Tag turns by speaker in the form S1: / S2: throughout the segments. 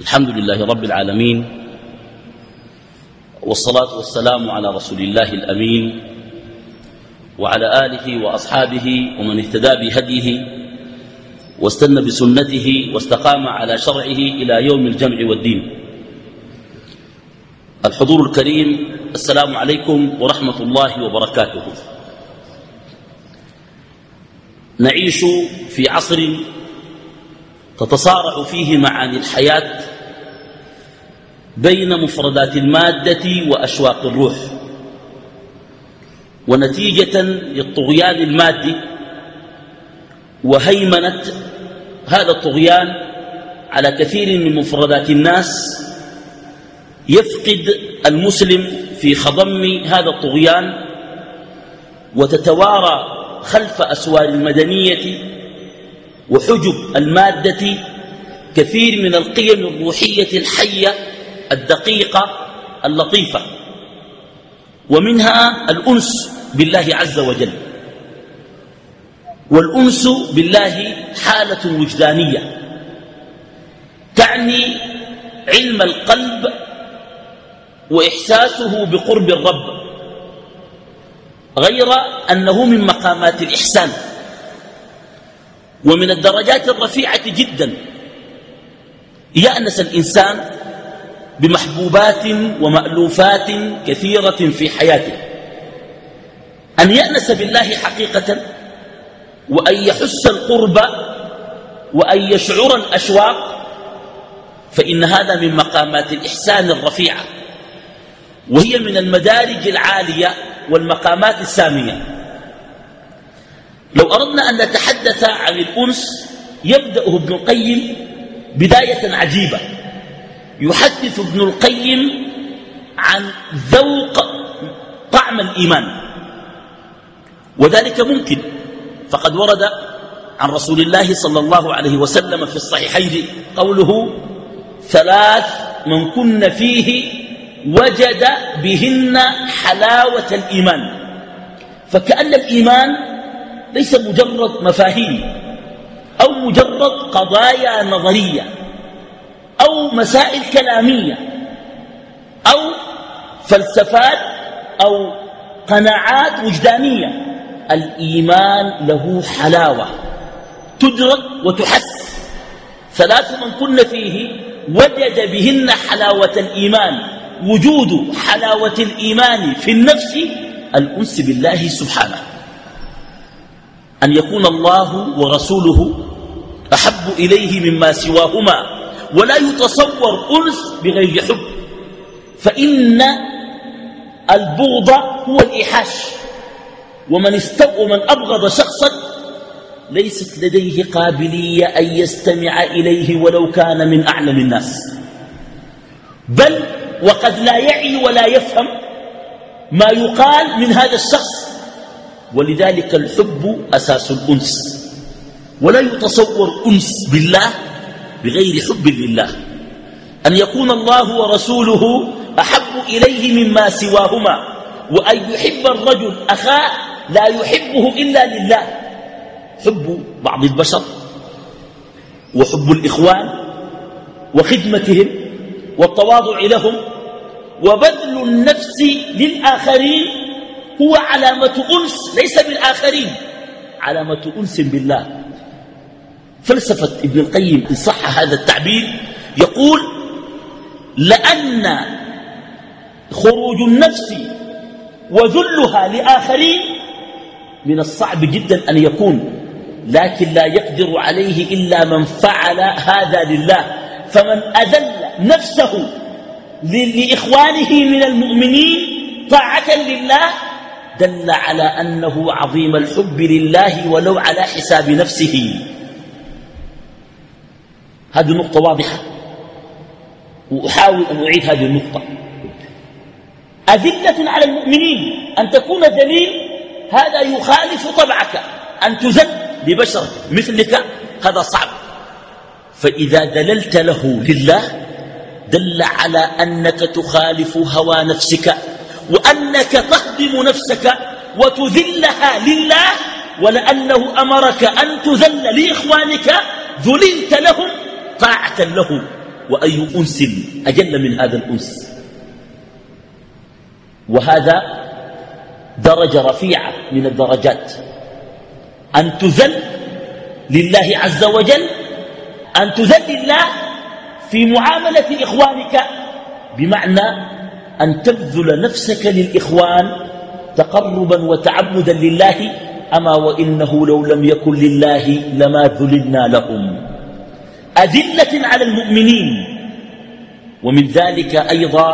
S1: الحمد لله رب العالمين والصلاة والسلام على رسول الله الأمين وعلى آله وأصحابه ومن اهتدى بهديه واستنى بسنته واستقام على شرعه إلى يوم الجمع والدين. الحضور الكريم السلام عليكم ورحمة الله وبركاته. نعيش في عصر تتصارع فيه معاني الحياة بين مفردات المادة وأشواق الروح. ونتيجة للطغيان المادي وهيمنة هذا الطغيان على كثير من مفردات الناس يفقد المسلم في خضم هذا الطغيان وتتوارى خلف أسوار المدنية وحجب المادة كثير من القيم الروحية الحية الدقيقة اللطيفة ومنها الأنس بالله عز وجل. والأنس بالله حالة وجدانية. تعني علم القلب وإحساسه بقرب الرب. غير أنه من مقامات الإحسان. ومن الدرجات الرفيعة جدا. يأنس الإنسان بمحبوبات ومألوفات كثيرة في حياته. أن يأنس بالله حقيقة وأن يحس القرب وأن يشعر الأشواق فإن هذا من مقامات الإحسان الرفيعة وهي من المدارج العالية والمقامات السامية. لو أردنا أن نتحدث عن الأنس يبدأه ابن القيم بداية عجيبة. يحدث ابن القيم عن ذوق طعم الإيمان. وذلك ممكن. فقد ورد عن رسول الله صلى الله عليه وسلم في الصحيحين قوله ثلاث من كن فيه وجد بهن حلاوة الإيمان. فكأن الإيمان ليس مجرد مفاهيم أو مجرد قضايا نظرية. أو مسائل كلامية أو فلسفات أو قناعات وجدانية. الإيمان له حلاوة تدرك وتحس. ثلاث من كن فيه وجد بهن حلاوة الإيمان وجود حلاوة الإيمان في النفس الأنس بالله سبحانه. أن يكون الله ورسوله أحب إليه مما سواهما. ولا يتصور أنس بغير حب. فإن البغض هو الإيحاش ومن, استو ومن أبغض شخصا ليست لديه قابلية أن يستمع إليه ولو كان من أعلم الناس. بل وقد لا يعي ولا يفهم ما يقال من هذا الشخص. ولذلك الحب أساس الأنس. ولا يتصور أنس بالله بغير حب لله. أن يكون الله ورسوله أحب إليه مما سواهما وأن يحب الرجل أخاه لا يحبه إلا لله. حب بعض البشر وحب الإخوان وخدمتهم والتواضع لهم وبذل النفس للآخرين. هو علامة أنس ليس بالآخرين علامة أنس بالله. فلسفة ابن القيم إن صح هذا التعبير يقول لأن خروج النفس وذلها لآخرين من الصعب جدا أن يكون لكن لا يقدر عليه إلا من فعل هذا لله. فمن أذل نفسه لإخوانه من المؤمنين طاعة لله دل على أنه عظيم الحب لله ولو على حساب نفسه. هذه نقطة واضحة. وأحاول أن أعيد هذه النقطة. أذلة على المؤمنين أن تكون ذليل هذا يخالف طبعك. أن تذل لبشر مثلك. هذا صعب. فإذا ذللت له لله دل على أنك تخالف هوى نفسك وأنك تهدم نفسك وتذلها لله ولأنه أمرك أن تذل لإخوانك ذللت لهم طاعة له وأي أنس أجل من هذا الأنس. وهذا درجة رفيعة من الدرجات. أن تذل لله عز وجل أن تذل الله في معاملة إخوانك بمعنى أن تبذل نفسك للإخوان تقربا وتعبدا لله أما وإنه لو لم يكن لله لما ذللنا لهم. أذلة على المؤمنين. ومن ذلك أيضا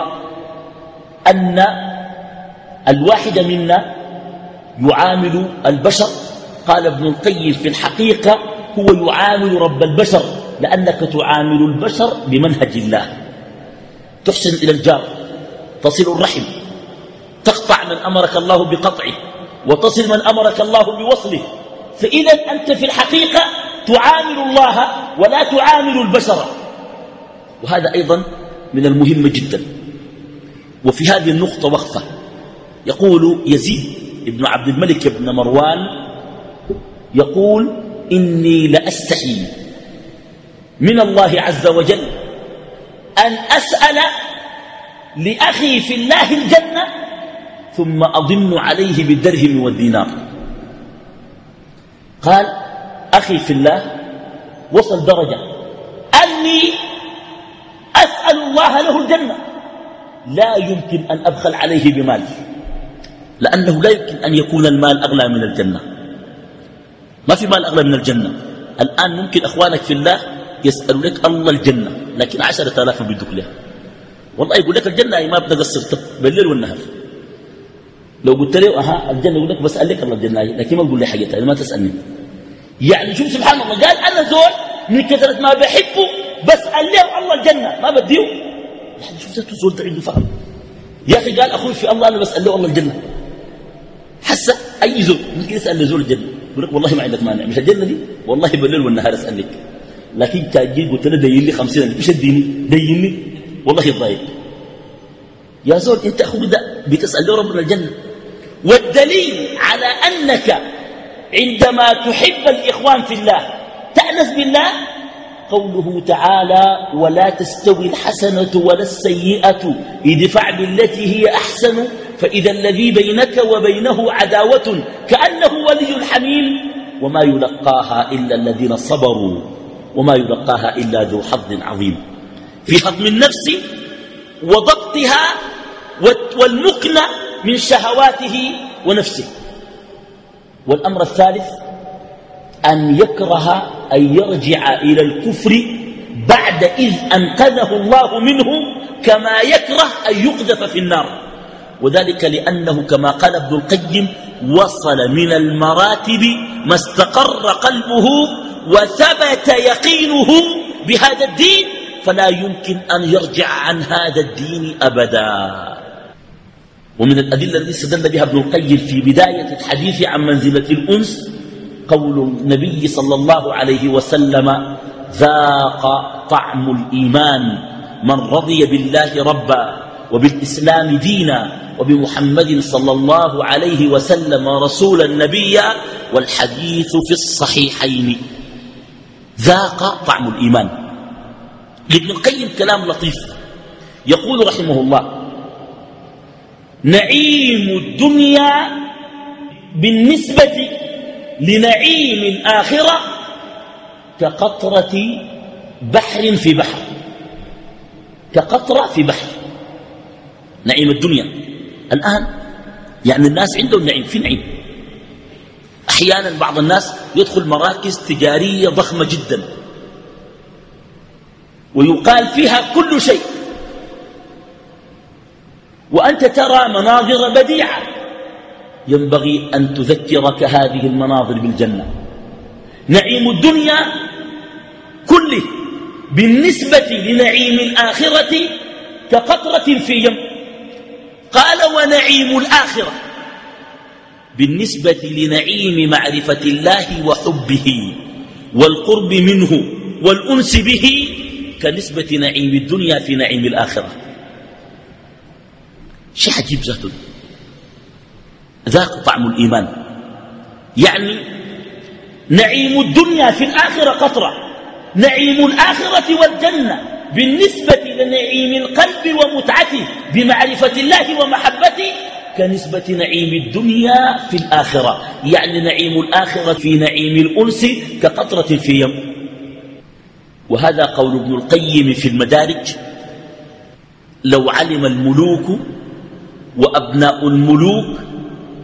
S1: أن الواحد منا يعامل البشر. قال ابن القيم في الحقيقة هو يعامل رب البشر لأنك تعامل البشر بمنهج الله. تحسن إلى الجار تصل الرحم تقطع من أمرك الله بقطعه وتصل من أمرك الله بوصله. فإذا أنت في الحقيقة تعامل الله ولا تعامل البشر. وهذا أيضا من المهم جدا. وفي هذه النقطة وقفة. يقول يزيد ابن عبد الملك بن مروان يقول إني لأستحي من الله عز وجل أن أسأل لأخي في الله الجنة ثم أضن عليه بالدرهم والدينار. قال أخي في الله وصل درجة. أني أسأل الله له الجنة. لا يمكن أن أبخل عليه بمال لأنه لا يمكن أن يكون المال أغلى من الجنة. ما في مال أغلى من الجنة. الآن ممكن أخوانك في الله يسألوا لك الله الجنة لكن عشرة آلاف بدك لها والله يقول لك الجنة ما بتقصر بالليل والنهار. لو قلت له أها الجنة يقول لك بسأل لك الله الجنة لكن ما تقول لي حاجة ما تسألني. يعني شوف سبحان الله قال أنا زول من كثرة ما بحبه بسأل له الله الجنة ما بديه. يعني شوف زول ده عنده فهم يا أخي قال أخوي في الله أنا بسأل له الله الجنة. حس أي زول ممكن يسأل لزول الجنة؟ يقول لك والله ما عندك مانع. مش الجنة دي؟ والله بالليل والنهار أسألك. لكن كان قلت له دين لي خمسين مش اديني ديني. والله يضايق يا زول أنت أخوك ده بتسأل له ربنا الجنة. والدليل على أنك عندما تحب الإخوان في الله تأنس بالله؟ قوله تعالى ولا تستوي الحسنة ولا السيئة ادفع بالتي هي أحسن فإذا الذي بينك وبينه عداوة كأنه ولي حميم وما يلقاها إلا الذين صبروا وما يلقاها إلا ذو حظ عظيم. في هضم النفس وضبطها والمكنة من شهواته ونفسه. والأمر الثالث أن يكره أن يرجع إلى الكفر بعد إذ أنقذه الله منه كما يكره أن يقذف في النار. وذلك لأنه كما قال ابن القيم وصل من المراتب ما استقر قلبه وثبت يقينه بهذا الدين فلا يمكن أن يرجع عن هذا الدين أبدا. ومن الأدلة التي استدل بها ابن القيم في بداية الحديث عن منزلة الأنس قول النبي صلى الله عليه وسلم ذاق طعم الإيمان من رضي بالله ربا وبالإسلام دينا وبمحمد صلى الله عليه وسلم رسولا نبيا والحديث في الصحيحين. ذاق طعم الإيمان. لابن القيم كلام لطيف. يقول رحمه الله نعيم الدنيا بالنسبة لنعيم الآخرة كقطرة بحر في بحر. كقطرة في بحر. نعيم الدنيا. الآن يعني الناس عندهم نعيم في نعيم. أحيانا بعض الناس يدخل مراكز تجارية ضخمة جدا. ويقال فيها كل شيء. وأنت ترى مناظر بديعة. ينبغي أن تذكرك هذه المناظر بالجنة. نعيم الدنيا كله بالنسبة لنعيم الآخرة كقطرة في يم. قال ونعيم الآخرة بالنسبة لنعيم معرفة الله وحبه والقرب منه والأنس به كنسبة نعيم الدنيا في نعيم الآخرة. شيء عجيب ذاته ذاق طعم الإيمان. يعني نعيم الدنيا في الآخرة قطرة. نعيم الآخرة والجنة بالنسبة لنعيم القلب ومتعته بمعرفة الله ومحبته كنسبة نعيم الدنيا في الآخرة. يعني نعيم الآخرة في نعيم الأنس كقطرة في يم. وهذا قول ابن القيم في المدارج. لو علم الملوك وأبناء الملوك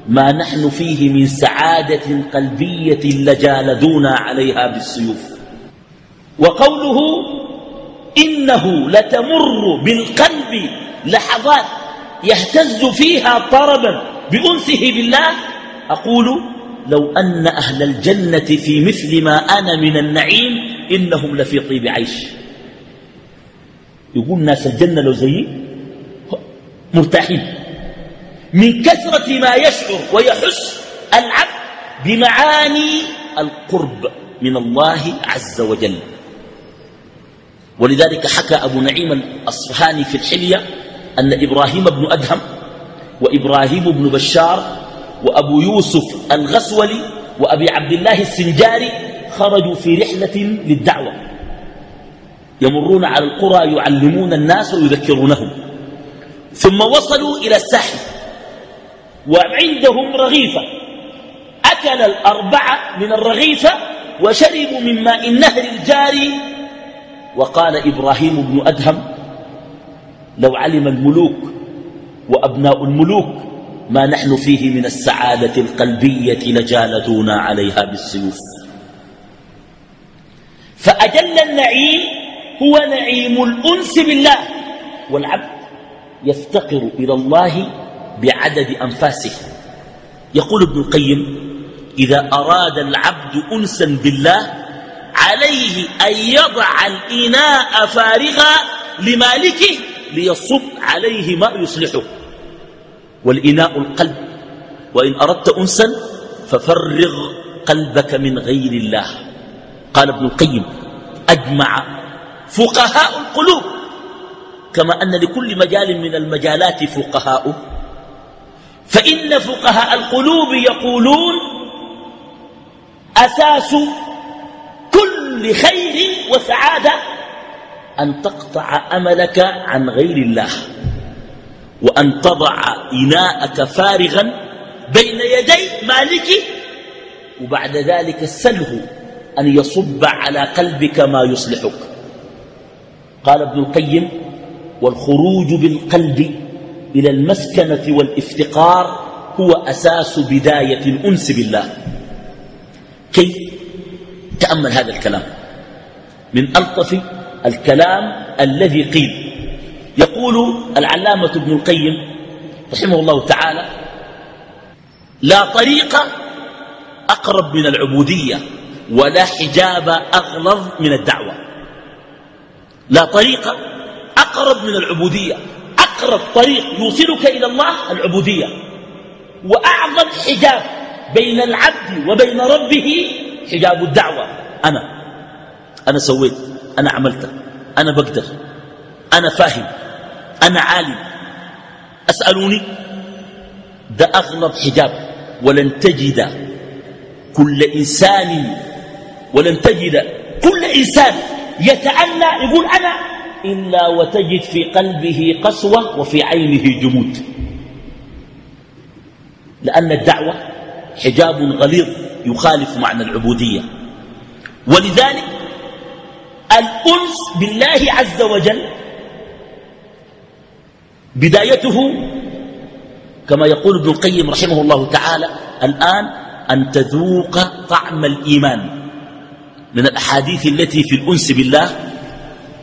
S1: ما نحن فيه من سعادة قلبية لجالدونا عليها بالسيوف. وقوله إنه لتمر بالقلب لحظات يهتز فيها طربا بأنسه بالله. أقول لو أن أهل الجنة في مثل ما أنا من النعيم إنهم لفي طيب عيش. يقول ناس الجنة لو زيي مرتاحين. من كثرة ما يشعر ويحس العبد بمعاني القرب من الله عز وجل. ولذلك حكى أبو نعيم الأصفهاني في الحلية أن إبراهيم بن أدهم وإبراهيم بن بشار وأبو يوسف الغسولي وأبي عبد الله السنجاري خرجوا في رحلة للدعوة. يمرون على القرى يعلمون الناس ويذكرونهم. ثم وصلوا إلى الساحل. وعندهم رغيفة. أكل الأربعة من الرغيفة وشربوا من ماء النهر الجاري. وقال إبراهيم بن أدهم لو علم الملوك وأبناء الملوك ما نحن فيه من السعادة القلبية لجالدونا عليها بالسيوف. فأجل النعيم هو نعيم الأنس بالله والعبد يفتقر إلى الله بعدد أنفاسه. يقول ابن القيم إذا أراد العبد أنسا بالله عليه أن يضع الإناء فارغا لمالكه ليصب عليه ما يصلحه. والإناء القلب وإن أردت أنسا ففرغ قلبك من غير الله. قال ابن القيم أجمع فقهاء القلوب كما أن لكل مجال من المجالات فقهاء. فإن فقهاء القلوب يقولون أساس كل خير وسعادة أن تقطع أملك عن غير الله وأن تضع إناءك فارغا بين يدي مالكه وبعد ذلك سله أن يصب على قلبك ما يصلحك. قال ابن القيم والخروج بالقلب إلى المسكنة والإفتقار هو أساس بداية الأنس بالله. كيف تأمل هذا الكلام؟ من ألطف الكلام الذي قيل. يقول العلامة ابن القيم رحمه الله تعالى لا طريق أقرب من العبودية ولا حجاب أغلظ من الدعوة. لا طريق أقرب من العبودية أقرب طريق يوصلك إلى الله العبودية. وأعظم حجاب بين العبد وبين ربه حجاب الدعوة. أنا أنا سويت أنا عملت أنا بقدر أنا فاهم أنا عالم. أسألوني ده أغلب حجاب. ولن تجد كل إنسان ولن تجد كل إنسان يتأنى يقول أنا إلا وتجد في قلبه قسوة وفي عينه جمود. لأن الدعوة حجاب غليظ يخالف معنى العبودية. ولذلك الأنس بالله عز وجل بدايته كما يقول ابن القيم رحمه الله تعالى الآن أن تذوق طعم الإيمان من الأحاديث التي في الأنس بالله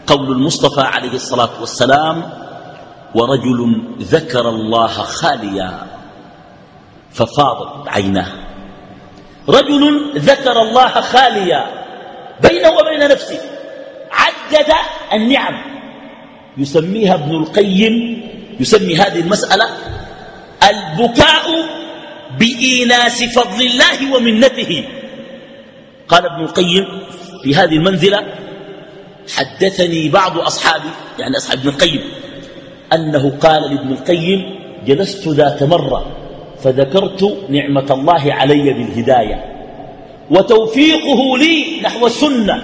S1: قول المصطفى عليه الصلاة والسلام ورجل ذكر الله خاليا ففاضت عيناه. رجل ذكر الله خاليا بينه وبين نفسه عدد النعم. يسميها ابن القيم يسمي هذه المسألة البكاء بإيناس فضل الله ومنته. قال ابن القيم في هذه المنزلة حدثني بعض أصحابي يعني أصحاب ابن القيم أنه قال لابن القيم جلست ذات مرة فذكرت نعمة الله علي بالهداية وتوفيقه لي نحو السنة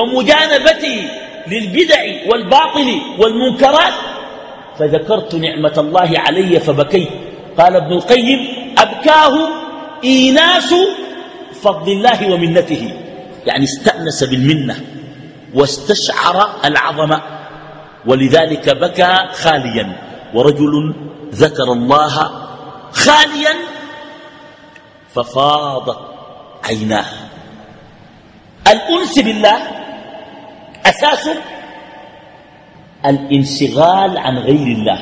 S1: ومجانبتي للبدع والباطل والمنكرات فذكرت نعمة الله علي فبكيت. قال ابن القيم أبكاه إيناس فضل الله ومنته يعني استأنس بالمنة. واستشعر العظمة ولذلك بكى خاليا. ورجل ذكر الله خاليا ففاضت عيناه. الأنس بالله أساسه الانشغال عن غير الله.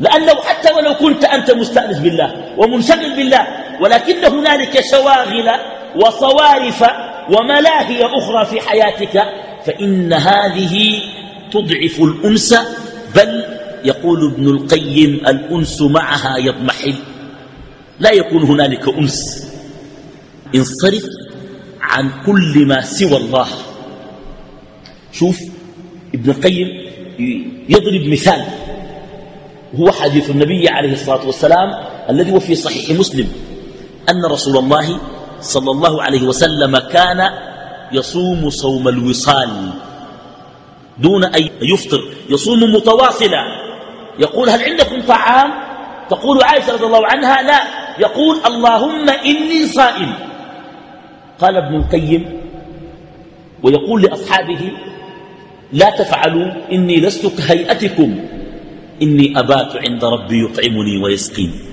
S1: لأنه حتى ولو كنت أنت مستأنس بالله ومنشغل بالله ولكن هنالك شواغل وصوارف وملاهي أخرى في حياتك فإن هذه تضعف الأنس بل يقول ابن القيم الأنس معها يضمحل. لا يكون هنالك أنس. انصرف عن كل ما سوى الله. شوف ابن القيم يضرب مثال. هو حديث النبي عليه الصلاة والسلام الذي هو في صحيح مسلم. أن رسول الله صلى الله عليه وسلم كان يصوم صوم الوصال دون أن يفطر يصوم متواصلا. يقول هل عندكم طعام؟ تقول عائشة رضي الله عنها لا. يقول اللهم إني صائم. قال ابن القيم ويقول لأصحابه لا تفعلوا إني لست كهيئتكم. إني أبات عند ربي يطعمني ويسقيني.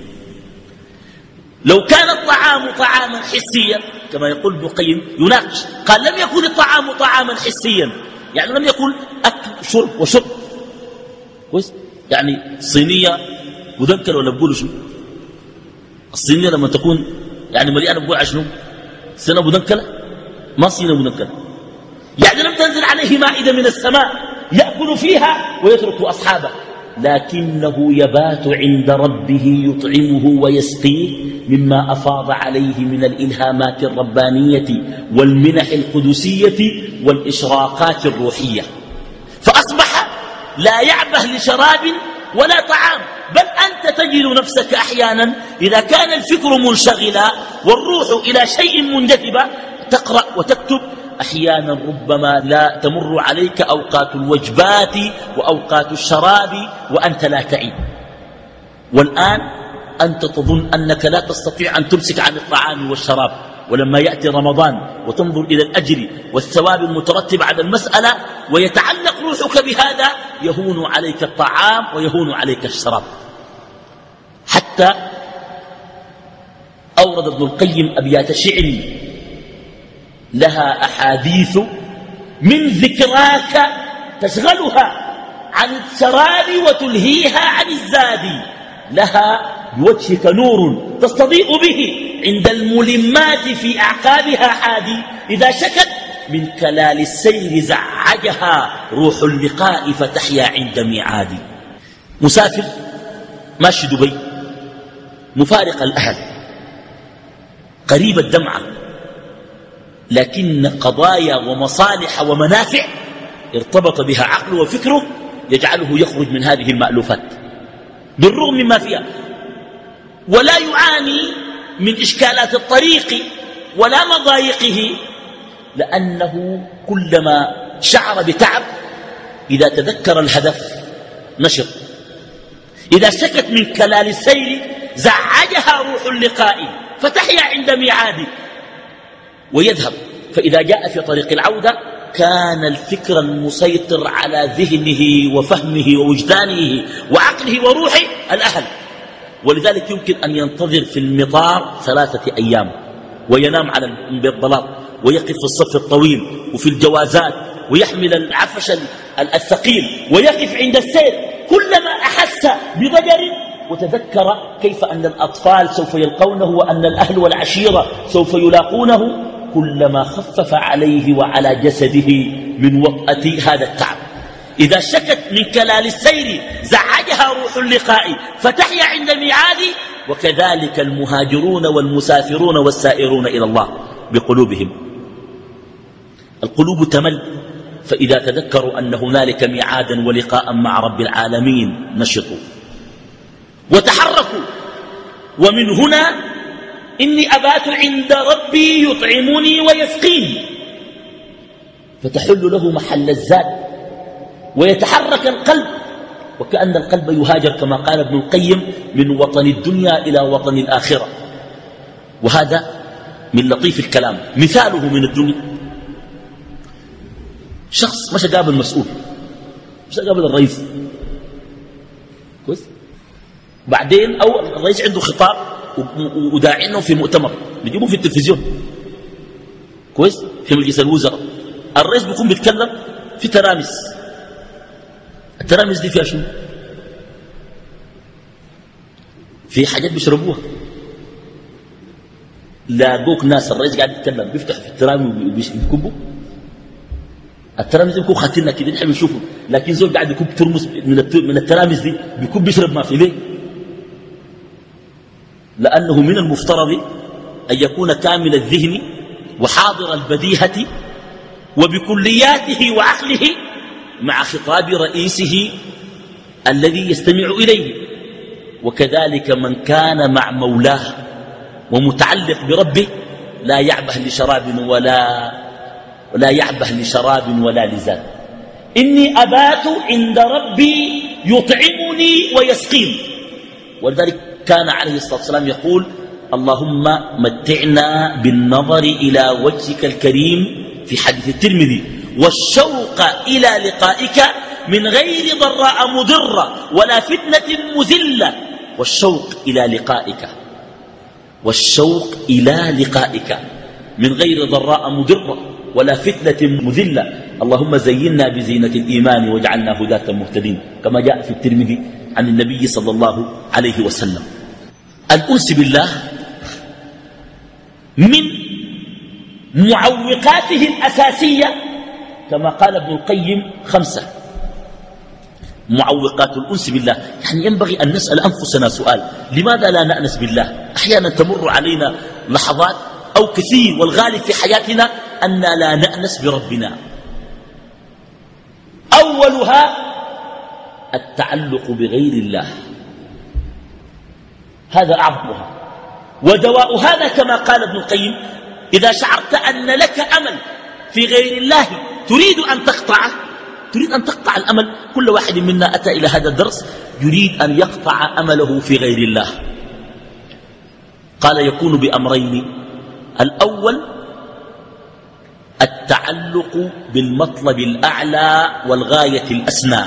S1: لو كان الطعام طعاما حسيا كما يقول ابن القيم يناقش. قال لم يكن الطعام طعاما حسيا. يعني لم يكن أكل شرب وشرب. كويس؟ يعني صينية مذكر ولا بقولوا شنو؟ الصينية لما تكون يعني مليانة بقول شنو؟ سنة مذكرة ما صينة مذكرة يعني لم تنزل عليه مائدة من السماء يأكل فيها ويترك أصحابه. لكنه يبات عند ربه يطعمه ويسقيه مما أفاض عليه من الإلهامات الربانية والمنح القدسية والإشراقات الروحية. فأصبح لا يعبه لشراب ولا طعام بل أنت تجد نفسك أحيانا إذا كان الفكر منشغلا والروح إلى شيء منجذبة تقرأ وتكتب أحيانا ربما لا تمر عليك أوقات الوجبات وأوقات الشراب وأنت لا تعي والآن أنت تظن أنك لا تستطيع أن تمسك عن الطعام والشراب ولما يأتي رمضان وتنظر إلى الأجر والثواب المترتب على المسألة ويتعلق روحك بهذا يهون عليك الطعام ويهون عليك الشراب. حتى أورد ابن القيم أبيات شعر لها أحاديث من ذكراك تشغلها عن الشراب وتلهيها عن الزاد. لها بوجهك نور تستضيء به عند الملمات في أعقابها حادي. إذا شكت من كلال السير زعجها روح اللقاء فتحيا عند ميعاد مسافر ماشي دبي مفارق الأهل قريب الدمعة. لكن قضايا ومصالح ومنافع ارتبط بها عقله وفكره يجعله يخرج من هذه المألوفات. بالرغم مما فيها ولا يعاني من إشكالات الطريق ولا مضايقه لأنه كلما شعر بتعب إذا تذكر الهدف نشط. إذا سكت من كلال السير زعجها روح اللقاء. فتحيا عند ميعاد ويذهب. فإذا جاء في طريق العودة كان الفكر المسيطر على ذهنه وفهمه ووجدانه وعقله وروحه الأهل. ولذلك يمكن أن ينتظر في المطار ثلاثة أيام وينام على البلاط ويقف في الصف الطويل وفي الجوازات ويحمل العفش الثقيل ويقف عند السير. كلما أحس بضجر وتذكر كيف أن الأطفال سوف يلقونه وأن الأهل والعشيرة سوف يلاقونه. كلما خفف عليه وعلى جسده من وطأة هذا التعب. إذا شكت من كلال السير زعجها روح اللقاء فتحيا عند الميعاد. وكذلك المهاجرون والمسافرون والسائرون إلى الله بقلوبهم. القلوب تمل فإذا تذكروا أن هنالك ميعادا ولقاء مع رب العالمين نشطوا. وتحركوا ومن هنا إني أبات عند ربي يطعمني ويسقيني. فتحل له محل الزاد ويتحرك القلب وكأن القلب يهاجر كما قال ابن القيم من وطن الدنيا إلى وطن الآخرة. وهذا من لطيف الكلام مثاله من الدنيا. شخص مشى قابل مسؤول مشى قابل الرئيس. كويس؟ بعدين أو الرئيس عنده خطاب وداعينه في مؤتمر. بيجيبوه في التلفزيون. كويس؟ في مجلس الوزراء. الرئيس بيكون بيتكلم في ترامس الترامس دي فيها شنو؟ في حاجات بيشربوها. لاقوك ناس الرئيس قاعد يتكلم بيفتح في الترامي وبيكبوا الترامس دي بيكون خاتلنا كده نحن نشوفه لكن زول قاعد يكب ترمس من الترامس دي بيكب بيشرب ما في. ليه؟ لأنه من المفترض أن يكون كامل الذهن وحاضر البديهة وبكلياته وعقله مع خطاب رئيسه الذي يستمع إليه. وكذلك من كان مع مولاه ومتعلق بربه لا يعبه لشراب ولا ولا يعبه لشراب ولا لزاد. إني أبات عند ربي يطعمني ويسقيني. ولذلك كان عليه الصلاة والسلام يقول اللهم متعنا بالنظر إلى وجهك الكريم في حديث الترمذي والشوق إلى لقائك من غير ضراء مضرة ولا فتنة مذلة والشوق إلى لقائك والشوق إلى لقائك من غير ضراء مضرة ولا فتنة مذلة اللهم زينا بزينة الإيمان واجعلنا هداة مهتدين كما جاء في الترمذي عن النبي صلى الله عليه وسلم. الأنس بالله من معوقاته الأساسية كما قال ابن القيم خمسة. معوقات الأنس بالله. يعني ينبغي أن نسأل أنفسنا سؤال. لماذا لا نأنس بالله؟ أحيانا تمر علينا لحظات أو كثير والغالب في حياتنا أن لا نأنس بربنا. أولها التعلق بغير الله. هذا أعظمها. ودواء هذا كما قال ابن القيم إذا شعرت أن لك أمل في غير الله تريد أن تقطعه تريد أن تقطع الأمل. كل واحد منا أتى إلى هذا الدرس يريد أن يقطع أمله في غير الله. قال يكون بأمرين. الأول التعلق بالمطلب الأعلى والغاية الأسنى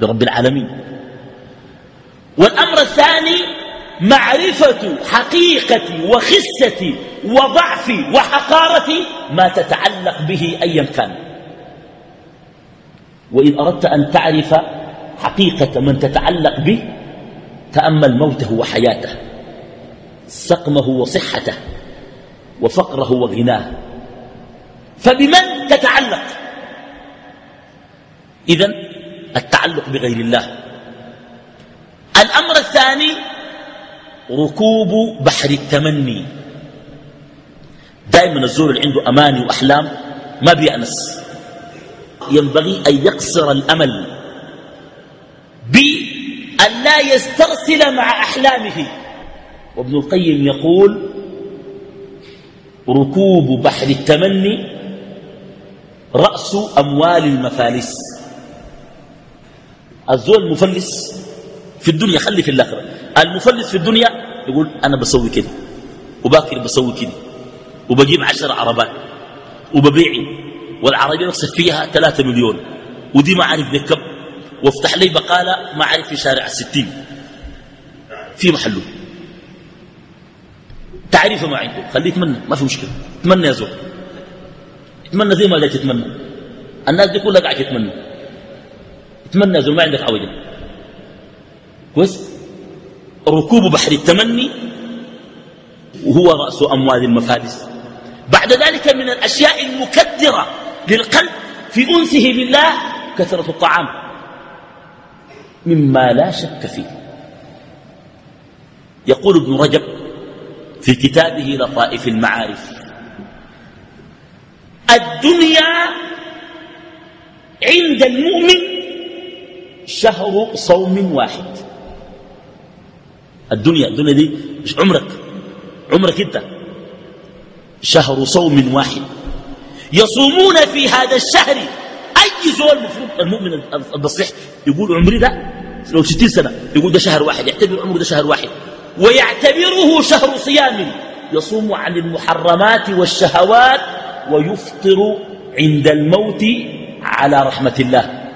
S1: برب العالمين. والأمر الثاني معرفة حقيقة وخسة وضعف وحقارة ما تتعلق به أيا كان. وإن أردت أن تعرف حقيقة من تتعلق به تأمل موته وحياته سقمه وصحته وفقره وغناه. فبمن تتعلق؟ إذن التعلق بغير الله. الأمر الثاني ركوب بحر التمني. دائما الزور اللي عنده أماني وأحلام ما بيأنس. ينبغي أن يقصر الأمل بأن لا يسترسل مع أحلامه. وابن القيم يقول ركوب بحر التمني رأس أموال المفالس الزول المفلس في الدنيا خلي في الآخرة. المفلس في الدنيا يقول أنا بسوي كده وباكر بسوي كده وبجيب عشر عربات وببيع. والعربية نقصد فيها ثلاثة مليون ودي ما عارف بكب وافتح لي بقالة ما عارف في شارع الستين. في محله. تعريفه ما عنده. خليه يتمنى ما في مشكلة. تمنى يا زول. تمنى زي ما جاي تتمنى الناس دي كلها قاعد تتمنى تتمنى يا زول ما عندك عوجة كويس؟ ركوب بحر التمني وهو رأس أموال المفارس بعد ذلك من الأشياء المكدرة للقلب في أنسه بالله كثرة الطعام. مما لا شك فيه. يقول ابن رجب في كتابه لطائف المعارف الدنيا عند المؤمن شهر صوم واحد. الدنيا الدنيا دي مش عمرك عمرك انت. شهر صوم واحد. يصومون في هذا الشهر. أي زول المفروض المؤمن البصيح يقول عمري ده لو ستين سنة يقول ده شهر واحد يعتبر عمره ده شهر واحد. ويعتبره شهر صيام. يصوم عن المحرمات والشهوات ويفطر عند الموت على رحمة الله.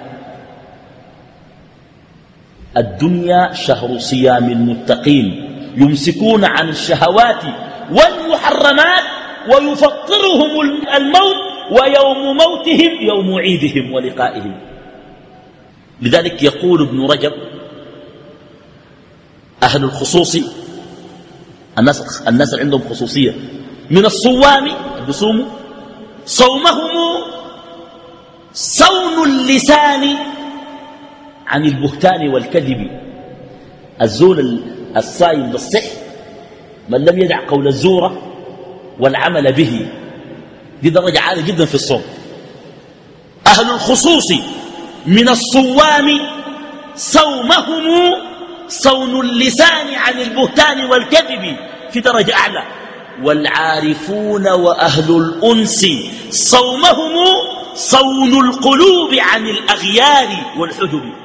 S1: الدنيا شهر صيام المتقين يمسكون عن الشهوات والمحرمات ويفطرهم الموت ويوم موتهم يوم عيدهم ولقائهم. لذلك يقول ابن رجب أهل الخصوص الناس, الناس عندهم خصوصية. من الصوام بصوموا صومهم صون اللسان عن البهتان والكذب. الزول الصائم بالصح من لم يدع قول الزورة والعمل به. دي درجة عالية جدا في الصوم. أهل الخصوص من الصوام صومهم صون اللسان عن البهتان والكذب. في درجة أعلى. والعارفون وأهل الأنس صومهم صون القلوب عن الأغيار والحجب.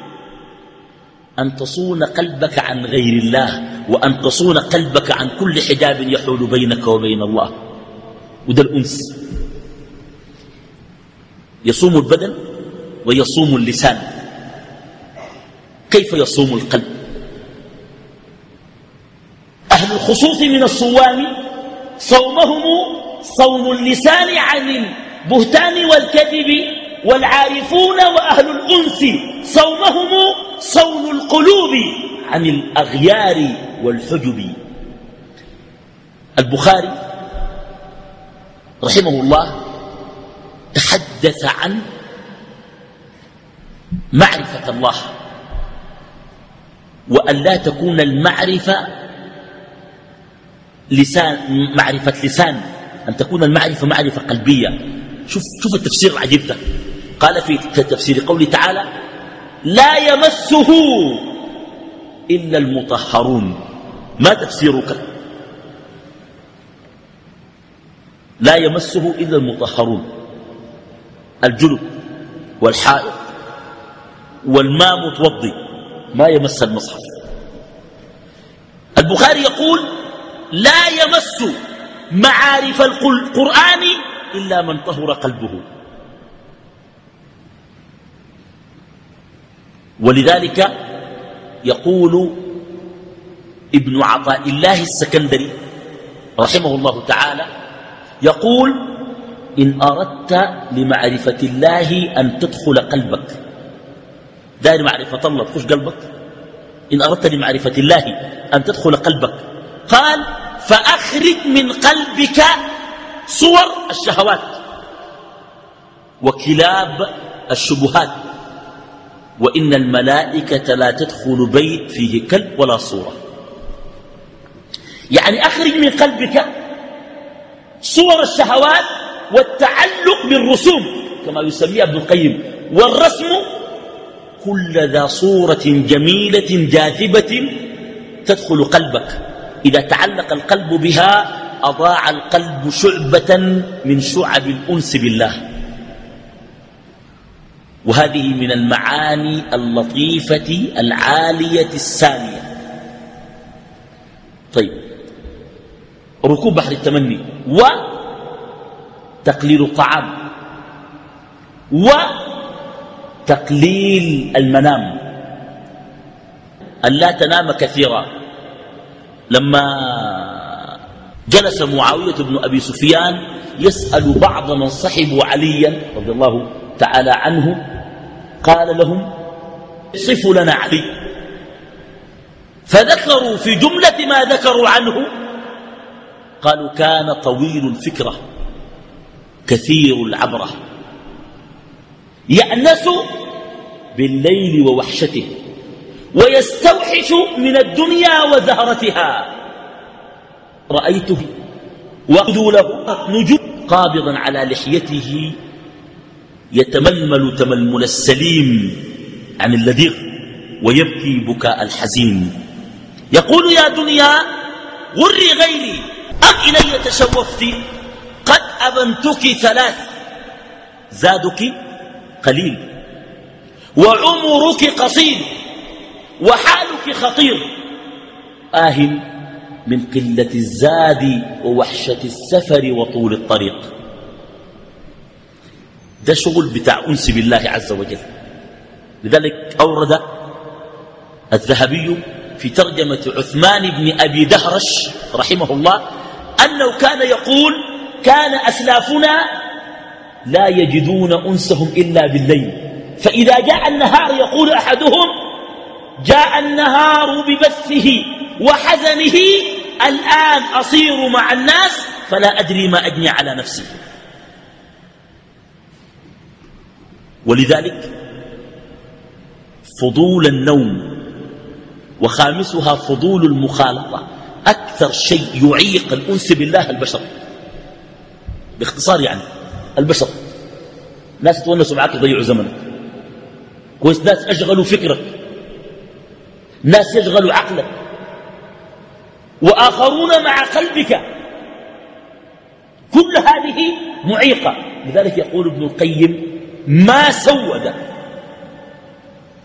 S1: أن تصون قلبك عن غير الله وأن تصون قلبك عن كل حجاب يحول بينك وبين الله. وده الأنس. يصوم البدن ويصوم اللسان. كيف يصوم القلب؟ أهل الخصوص من الصوام صومهم صوم اللسان عن البهتان والكذب والعارفون وأهل الأنس صومهم صون القلوب عن الأغيار والحجب. البخاري رحمه الله تحدث عن معرفة الله وأن لا تكون المعرفة لسان معرفة لسان أن تكون المعرفة معرفة قلبية. شوف, شوف التفسير العجيب ده. قال في تفسير قوله تعالى لا يمسه إلا المطهرون. ما تفسيرك؟ لا يمسه إلا المطهرون. الجلد والحائط والماء متوضي ما يمس المصحف. البخاري يقول لا يمس معارف القرآن إلا من طهر قلبه. ولذلك يقول ابن عطاء الله السكندري رحمه الله تعالى يقول إن أردت لمعرفة الله أن تدخل قلبك. دار معرفة الله تخش قلبك. إن أردت لمعرفة الله أن تدخل قلبك. قال فأخرج من قلبك صور الشهوات وكلاب الشبهات. وإن الملائكة لا تدخل بيت فيه كلب ولا صورة. يعني أخرج من قلبك صور الشهوات والتعلق بالرسوم كما يسميها ابن القيم والرسم كل ذا صورة جميلة جاذبة تدخل قلبك. إذا تعلق القلب بها أضاع القلب شعبة من شعب الأنس بالله. وهذه من المعاني اللطيفة العالية السامية. طيب ركوب بحر التمني وتقليل الطعام وتقليل المنام. أن لا تنام كثيرا. لما جلس معاوية بن أبي سفيان يسأل بعض من صحبوا عليا رضي الله تعالى عنه قال لهم صفوا لنا علي. فذكروا في جملة ما ذكروا عنه. قالوا كان طويل الفكرة كثير العبرة. يأنس بالليل ووحشته ويستوحش من الدنيا وزهرتها. رأيته وأخذوا له نجوم قابضا على لحيته. يتململ تململ السليم عن اللذيغ ويبكي بكاء الحزين. يقول يا دنيا غري غيري أم إلي تشوفت؟ قد أبنتك ثلاث زادك قليل. وعمرك قصير وحالك خطير. آه من قلة الزاد ووحشة السفر وطول الطريق. ده شغل بتاع أنس بالله عز وجل. لذلك أورد الذهبي في ترجمة عثمان بن أبي دهرش رحمه الله أنه كان يقول كان أسلافنا لا يجدون أنسهم إلا بالليل. فإذا جاء النهار يقول أحدهم جاء النهار ببثه وحزنه الآن أصير مع الناس فلا أدري ما أجني على نفسي. ولذلك فضول النوم وخامسها فضول المخالطة أكثر شيء يعيق الأنس بالله البشر باختصار يعني البشر ناس يتونسوا معك يضيعوا زمنك كويس ناس أشغلوا فكرك ناس يشغلوا عقلك وآخرون مع قلبك كل هذه معيقة. لذلك يقول ابن القيم ما سود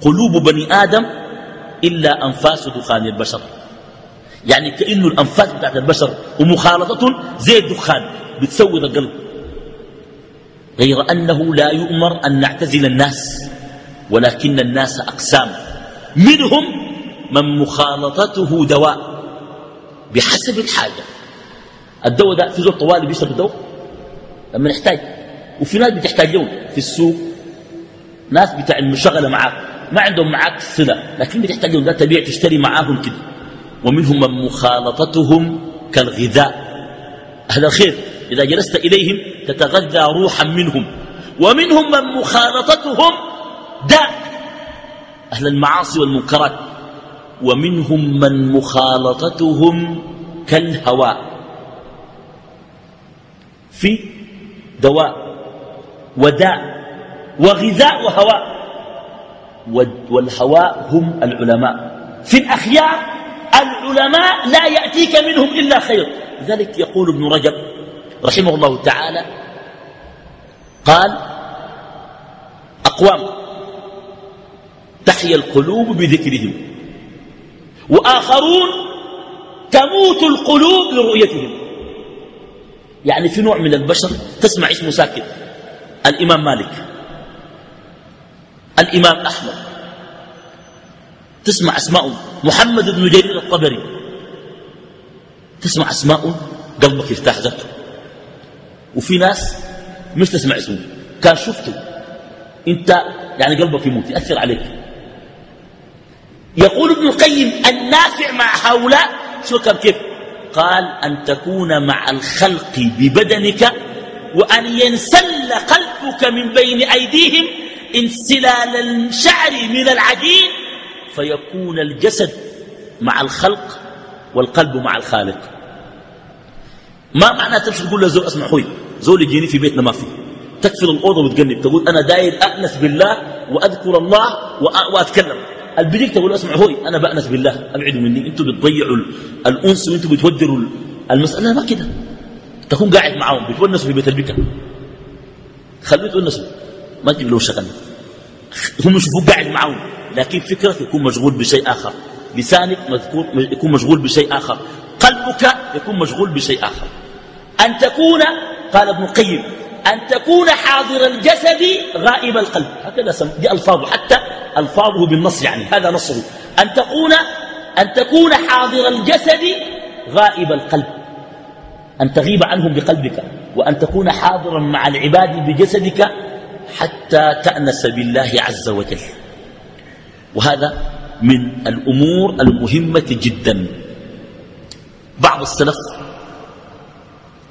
S1: قلوب بني آدم إلا أنفاس دخان البشر. يعني كأنه الأنفاس بتاعت البشر ومخالطة زي الدخان بتسود القلب. غير أنه لا يؤمر أن نعتزل الناس ولكن الناس أقسام. منهم من مخالطته دواء بحسب الحاجة. الدواء ده في زول طوالي بيشرب الدواء؟ لما نحتاج وفي ناس بتحتاج يوم في السوق ناس بتاع المشغلة معاك ما عندهم معاك صلة لكن بتحتاج يوم ده تبيع تشتري معاهم كده. ومنهم من مخالطتهم كالغذاء. أهل الخير إذا جلست إليهم تتغذى روحا منهم. ومنهم من مخالطتهم داء. أهل المعاصي والمنكرات. ومنهم من مخالطتهم كالهواء. في دواء. وداء وغذاء وهواء. والهواء هم العلماء. في الأخيار العلماء لا يأتيك منهم إلا خير. لذلك يقول ابن رجب رحمه الله تعالى. قال أقوام تحيا القلوب بذكرهم وآخرون تموت القلوب لرؤيتهم. يعني في نوع من البشر تسمع اسمه ساكت. الإمام مالك الإمام أحمد تسمع أسماء محمد بن جرير الطبري تسمع أسماء قلبك يرتاح ذاته. وفي ناس مش تسمع اسمه. كان شفته. انت يعني قلبك يموت يأثر عليك. يقول ابن القيم النافع مع هؤلاء شو كان كيف قال أن تكون مع الخلق ببدنك وأن ينسل قلبك من بين أيديهم انسلال الشعر من العجين فيكون الجسد مع الخلق والقلب مع الخالق. ما معنى تمشي تقول لزول اسمع خوي زول يجيني في بيتنا ما فيه تكفل الأوضة وتقنب تقول أنا داير أأنس بالله وأذكر الله وأتكلم. البديك تقول اسمع هوي أنا بأنس بالله أبعدوا مني أنتوا بتضيعوا الأنس وأنتوا بتودروا المسألة ما كده. تكون قاعد معاهم بتونسوا في بيت البكا خلوه يتونسوا ما تجيب له شغل. هم يشوفوك قاعد معاهم لكن فكرك يكون مشغول بشيء آخر. لسانك يكون مشغول بشيء آخر. قلبك يكون مشغول بشيء آخر. أن تكون قال ابن القيم أن تكون حاضر الجسد غائب القلب. هكذا دي ألفاظه حتى ألفاظه بالنص يعني هذا نصه. أن تكون أن تكون حاضر الجسد غائب القلب. أن تغيب عنهم بقلبك وأن تكون حاضرا مع العباد بجسدك حتى تأنس بالله عز وجل. وهذا من الأمور المهمة جدا. بعض السلف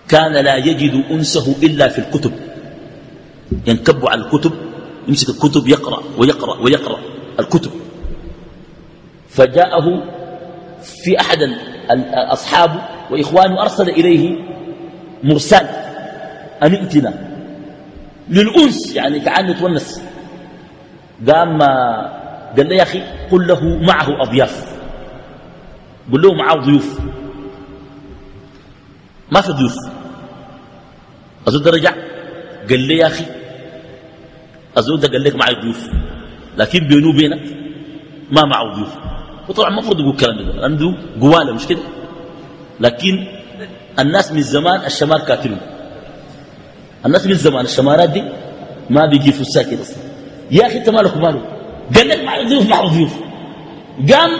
S1: كان لا يجد أنسه إلا في الكتب. ينكب على الكتب يمسك الكتب يقرأ ويقرأ ويقرأ الكتب. فجاءه في أحد أصحابه وإخوانه أرسل إليه مرسال أن ائتنا للأنس يعني كأن يتونس. قام قال له يا أخي قل له معه أضياف. قل له معه ضيوف. ما في ضيوف. أزود رجع قال لي يا أخي ده قال لك معي ضيوف. لكن بينه وبينك ما معه ضيوف. وطبعا المفروض يقول الكلام ده. عنده قواله مش كده؟ لكن الناس من زمان الشمال كاتلهم الناس من زمان الشمارات دي ما بيجي في أصلا. يا أخي أنت مالك ماله قال لك معي ضيوف معه ضيوف. قام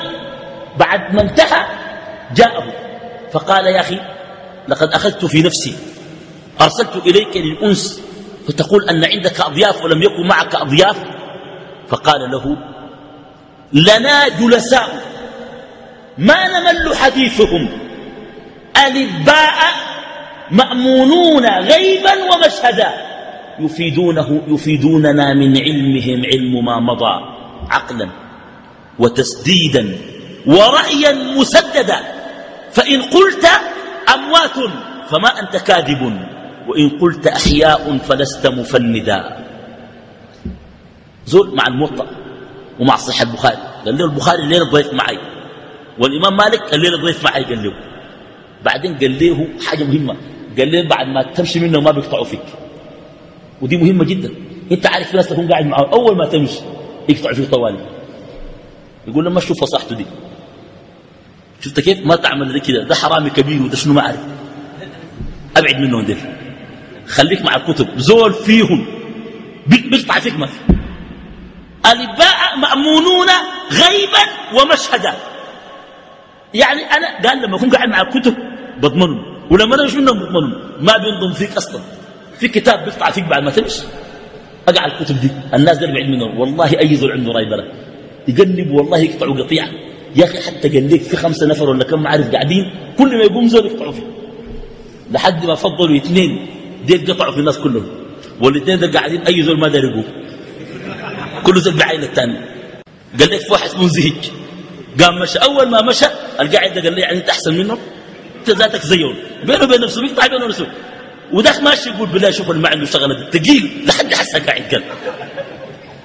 S1: بعد ما انتهى جاءه فقال يا أخي لقد أخذت في نفسي أرسلت إليك للأنس فتقول أن عندك أضياف ولم يكن معك أضياف؟ فقال له لنا جلساء. ما نمل حديثهم. ألباء مأمونون غيبا ومشهدا. يفيدونه يفيدوننا من علمهم علم ما مضى عقلا وتسديدا ورأيا مسددا. فإن قلت أموات فما أنت كاذب. وإن قلت أحياء فلست مفندا. زول مع الموطأ. ومع صحيح البخاري. قال له البخاري الليلة ضيف معي. والإمام مالك الليلة ضيف معي قال له. بعدين قال له حاجة مهمة. قال له بعد ما تمشي منه ما بيقطعوا فيك. ودي مهمة جدا. أنت عارف في ناس تكون قاعد معه أول ما تمشي يقطعوا فيك طوالي. يقول لما شوف فصاحته دي. شفت كيف؟ ما تعمل كده. ده حرامي كبير وده شنو ما عارف أبعد منهم ديل خليك مع الكتب. زول فيهم. بيقطع فيك ما الباء مأمونون غيبا ومشهدا. يعني أنا قال لما أكون قاعد مع الكتب بضمنهم ولما أنا مش منهم بضمنهم ما بينضم فيك أصلا. في كتاب بيقطع فيك بعد ما تمشي. أقع الكتب دي الناس دي بعيد منهم. والله أي زول عنده راي بلد يقلب والله يقطعوا قطيعة يا أخي حتى قال لك في خمسة نفر ولا كم عارف قاعدين كل ما يقوم زول يقطعوا فيه. لحد ما فضلوا اثنين دي قطعوا في الناس كلهم. والإثنين ده قاعدين أي زول ما دار يقوم. كل زول بعين الثاني قال لك في واحد اسمه زهج قام مشى. أول ما مشى القاعد قال لي يعني أنت أحسن منه؟ أنت ذاتك زيهم. بينه وبين نفسه بيقطع بينه نفسه. وذاك ماشي يقول بالله شوف ما عنده شغلة. ثقيل لحد حسها قاعد قال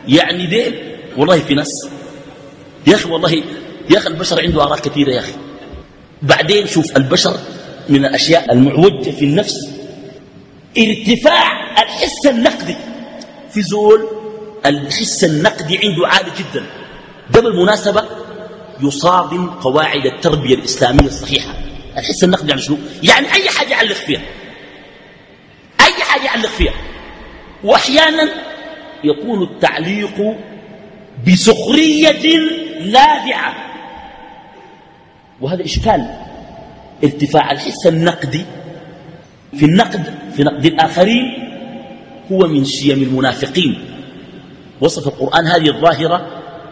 S1: يعني دي والله في ناس. يا أخي والله يا أخي البشر عنده آراء كثيرة يا أخي. بعدين شوف البشر من الأشياء المعوجة في النفس. ارتفاع الحس النقدي. في زول الحس النقدي عنده عالي جدا. ده بالمناسبة يصادم قواعد التربية الإسلامية الصحيحة. الحس النقدي يعني شنو؟ يعني أي حاجة يعلق فيها. أي حاجة يعلق فيها. وأحيانا يكون التعليق بسخرية لاذعة. وهذا إشكال ارتفاع الحس النقدي في النقد في نقد الآخرين هو من شيم المنافقين. وصف القرآن هذه الظاهرة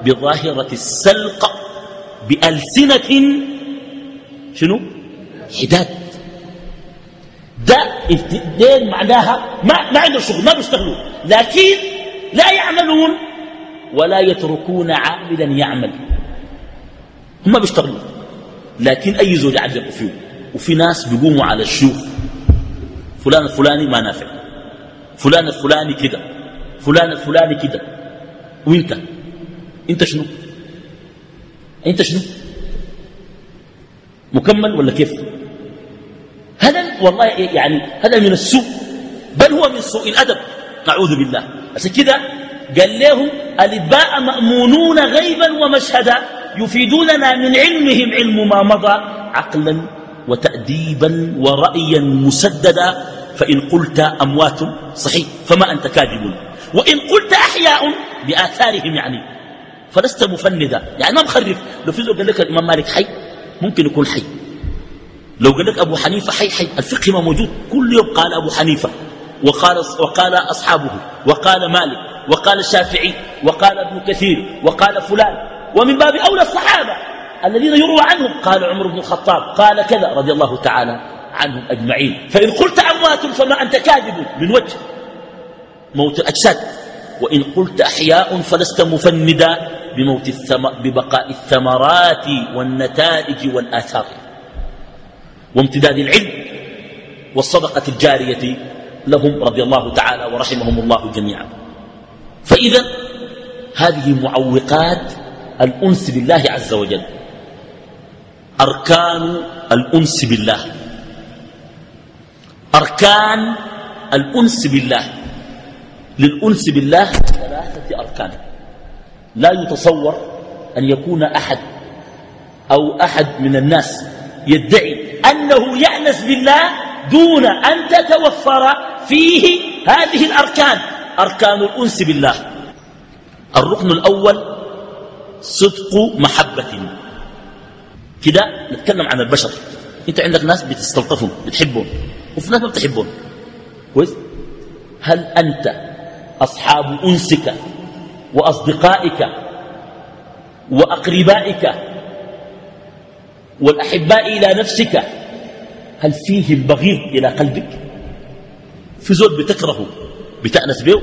S1: بظاهرة السلق بألسنة شنو؟ حداد. ده دين معناها ما, ما عنده شغل ما بيشتغلوا. لكن لا يعملون ولا يتركون عاملا يعمل. هم بيشتغلوا. لكن أي زوج يعلق فيه. وفي ناس بيقوموا على الشيوخ. فلان الفلاني ما نافع. فلان الفلاني كده. فلان الفلاني كده. وانت. انت شنو؟ انت شنو؟ مكمل ولا كيف؟ هذا والله يعني هذا من السوء بل هو من سوء الأدب. نعوذ بالله. عشان كده قال لهم الإباء مأمونون غيبا ومشهدا يفيدوننا من علمهم علم ما مضى عقلا وتأديبا ورأيا مسددا فإن قلت أموات صحيح فما أنت كاذب. وإن قلت أحياء بآثارهم يعني. فلست مفندا يعني ما مخرف لو في قال لك الإمام مالك حي ممكن يكون حي. لو قال لك أبو حنيفة حي حي. الفقه ما موجود. كل يوم قال أبو حنيفة. وقال, وقال أصحابه. وقال مالك. وقال الشافعي. وقال ابن كثير. وقال فلان. ومن باب أولى الصحابة. الذين يروى عنهم. قال عمر بن الخطاب. قال كذا رضي الله تعالى عنهم أجمعين. فإن قلت أموات فما أنت كاذب من وجه. موت الأجساد وإن قلت أحياء فلست مفندا بموت الثم... ببقاء الثمرات والنتائج والآثار. وامتداد العلم والصدقة الجارية لهم رضي الله تعالى ورحمهم الله جميعا. فإذا هذه معوقات الأنس بالله عز وجل. أركان الأنس بالله. أركان الأنس بالله. للأنس بالله ثلاثة أركان. لا يتصور أن يكون أحد أو أحد من الناس يدعي أنه يأنس بالله دون أن تتوفر فيه هذه الأركان. أركان الأنس بالله. الركن الأول صدق محبة. كده نتكلم عن البشر. انت عندك ناس بتستلطفهم بتحبهم وفي ناس ما بتحبهم. كويس؟ هل أنت أصحاب أنسك وأصدقائك وأقربائك والأحباء إلى نفسك هل فيه البغيض إلى قلبك؟ في زول بتكرهه بتأنس به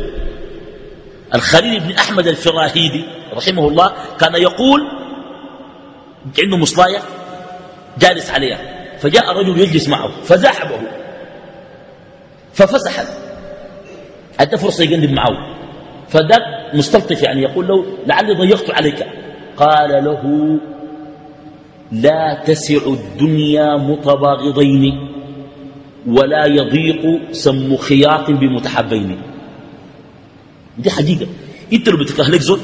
S1: الخليل بن أحمد الفراهيدي رحمه الله كان يقول عنده مصلاية جالس عليها فجاء رجل يجلس معه فزاحبه ففسح أدى فرصة يقلب معه. فذاك مستلطف يعني يقول له لعلي ضيقت عليك. قال له لا تسع الدنيا متباغضين ولا يضيق سم خياط بمتحبين. دي حقيقة. انت لو بتكره لك زول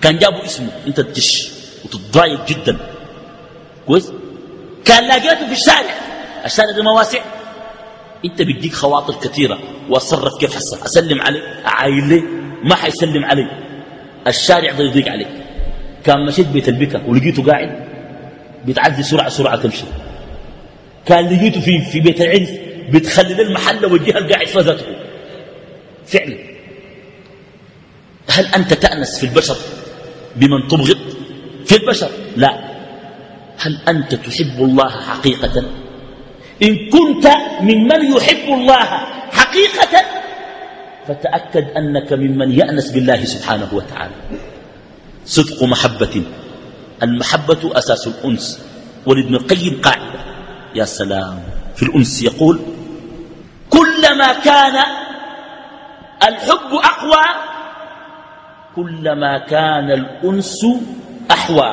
S1: كان جابوا اسمه انت تدش وتتضايق جدا. كويس؟ كان لاقيته في الشارع. الشارع ده مواسع. انت بيديك خواطر كثيرة. واتصرف كيف حصل أسلم عليه اعايل ليه ما حيسلم علي. الشارع ده يضيق عليك. كان مشيت بيت البكا ولقيته قاعد بيتعدي سرعة سرعة تمشي. كان لقيته في, في بيت العرس بتخلي المحل والجهة القاعد فزته فعلا. هل أنت تأنس في البشر بمن تبغض؟ في البشر؟ لا. هل أنت تحب الله حقيقة؟ إن كنت ممن يحب الله حقيقة فتأكد أنك ممن يأنس بالله سبحانه وتعالى. صدق محبة. المحبة أساس الأنس. ولابن القيم قاعدة. يا سلام. في الأنس يقول كلما كان الحب أقوى كلما كان الأنس أحوى.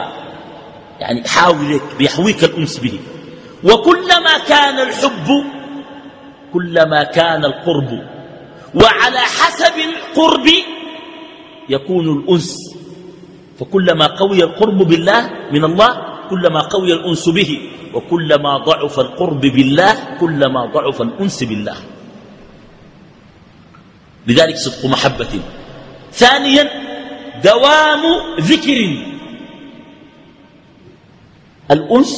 S1: يعني حاول بيحويك الأنس به. وكلما كان الحب كلما كان القرب وعلى حسب القرب يكون الأنس. فكلما قوي القرب بالله من الله كلما قوي الأنس به وكلما ضعف القرب بالله كلما ضعف الأنس بالله. لذلك صدق محبة. ثانيا دوام ذكر. الأنس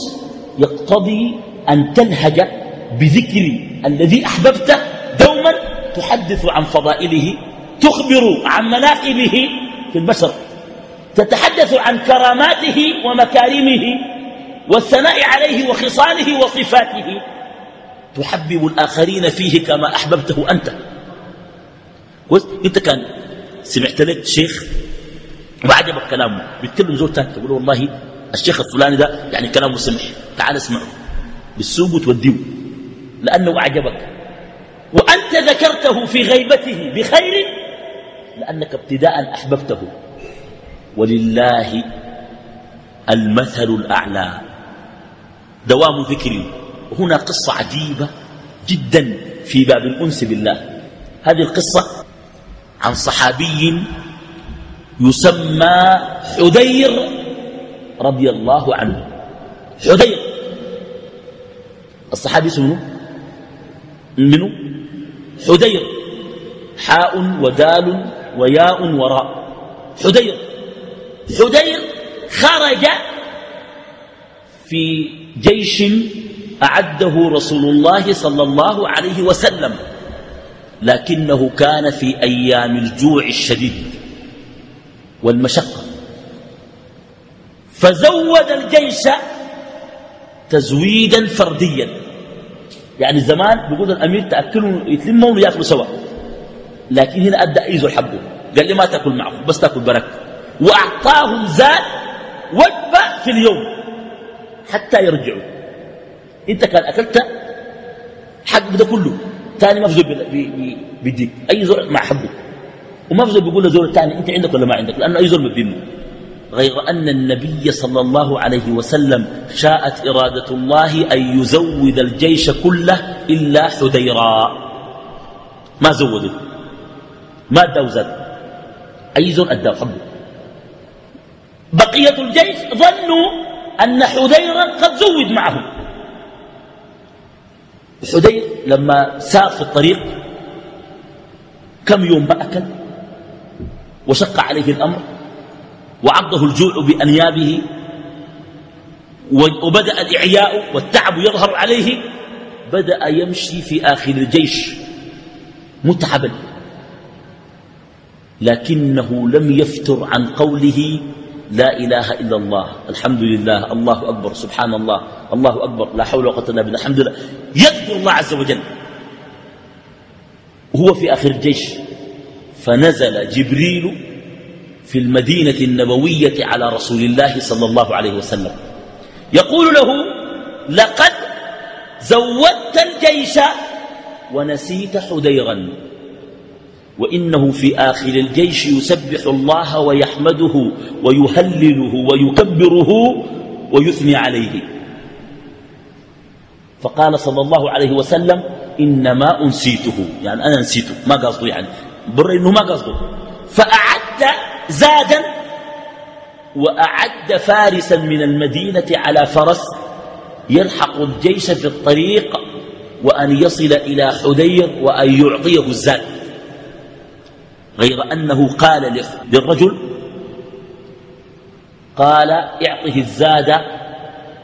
S1: يقتضي أن تلهج بذكر الذي أحببته دوما تحدث عن فضائله تخبر عن مناقبه في البشر تتحدث عن كراماته ومكارمه والثناء عليه وخصاله وصفاته. تحبب الآخرين فيه كما أحببته أنت. إنت كان سمعت لك شيخ؟ وعجبك كلامه بيتكلم تاني تقول والله الشيخ الفلاني ده يعني كلامه سمح. تعال اسمعه. بالسوق وتوديه. لأنه أعجبك. وأنت ذكرته في غيبته بخير لأنك ابتداء أحببته. ولله المثل الأعلى. دوام ذكر. وهنا قصة عجيبة جدا في باب الأنس بالله. هذه القصة عن صحابي يسمى حدير رضي الله عنه. حدير الصحابي اسمه منه حدير حاء ودال وياء وراء. حدير حدير خرج في جيش أعده رسول الله صلى الله عليه وسلم لكنه كان في أيام الجوع الشديد والمشقة. فزود الجيش تزويدا فرديا. يعني زمان بيقول الأمير تأكلوا يتلموا ويأكلوا سوا. لكن هنا أدى أيزو الحبه قال لي ما تأكل معه بس تأكل برك. وأعطاهم زاد وجبة في اليوم حتى يرجعوا. إنت كان أكلت حق ده كله ثاني ما في زول بيديك. أي زول مع حبه. وما في زول بيقول لزول الثاني إنت عندك ولا ما عندك؟ لأنه أي زول بدينه غير أن النبي صلى الله عليه وسلم شاءت إرادة الله أن يزود الجيش كله إلا حديرا ما زودوا؟ ما اداه زاد؟ أي زول اداه حقه بقية الجيش ظنوا أن حذيرا قد زود معه حذير لما سار في الطريق كم يوم ما أكل وشق عليه الأمر؟ وعضه الجوع بأنيابه وبدأ الإعياء والتعب يظهر عليه بدأ يمشي في آخر الجيش متعبا. لكنه لم يفتر عن قوله لا إله إلا الله الحمد لله الله أكبر سبحان الله الله أكبر لا حول ولا قوة إلا بالله الحمد لله. يذكر الله عز وجل. وهو في آخر الجيش فنزل جبريل في المدينة النبوية على رسول الله صلى الله عليه وسلم. يقول له لقد زودت الجيش ونسيت حديرا وإنه في آخر الجيش يسبح الله ويحمده ويهلله ويكبره ويثني عليه. فقال صلى الله عليه وسلم إنما أنسيته. يعني أنا نسيته ما قصده يعني. بر إنه ما قصده. زادا وأعد فارسا من المدينة على فرس يلحق الجيش في الطريق وأن يصل إلى حدير وأن يعطيه الزاد. غير أنه قال للرجل قال اعطه الزاد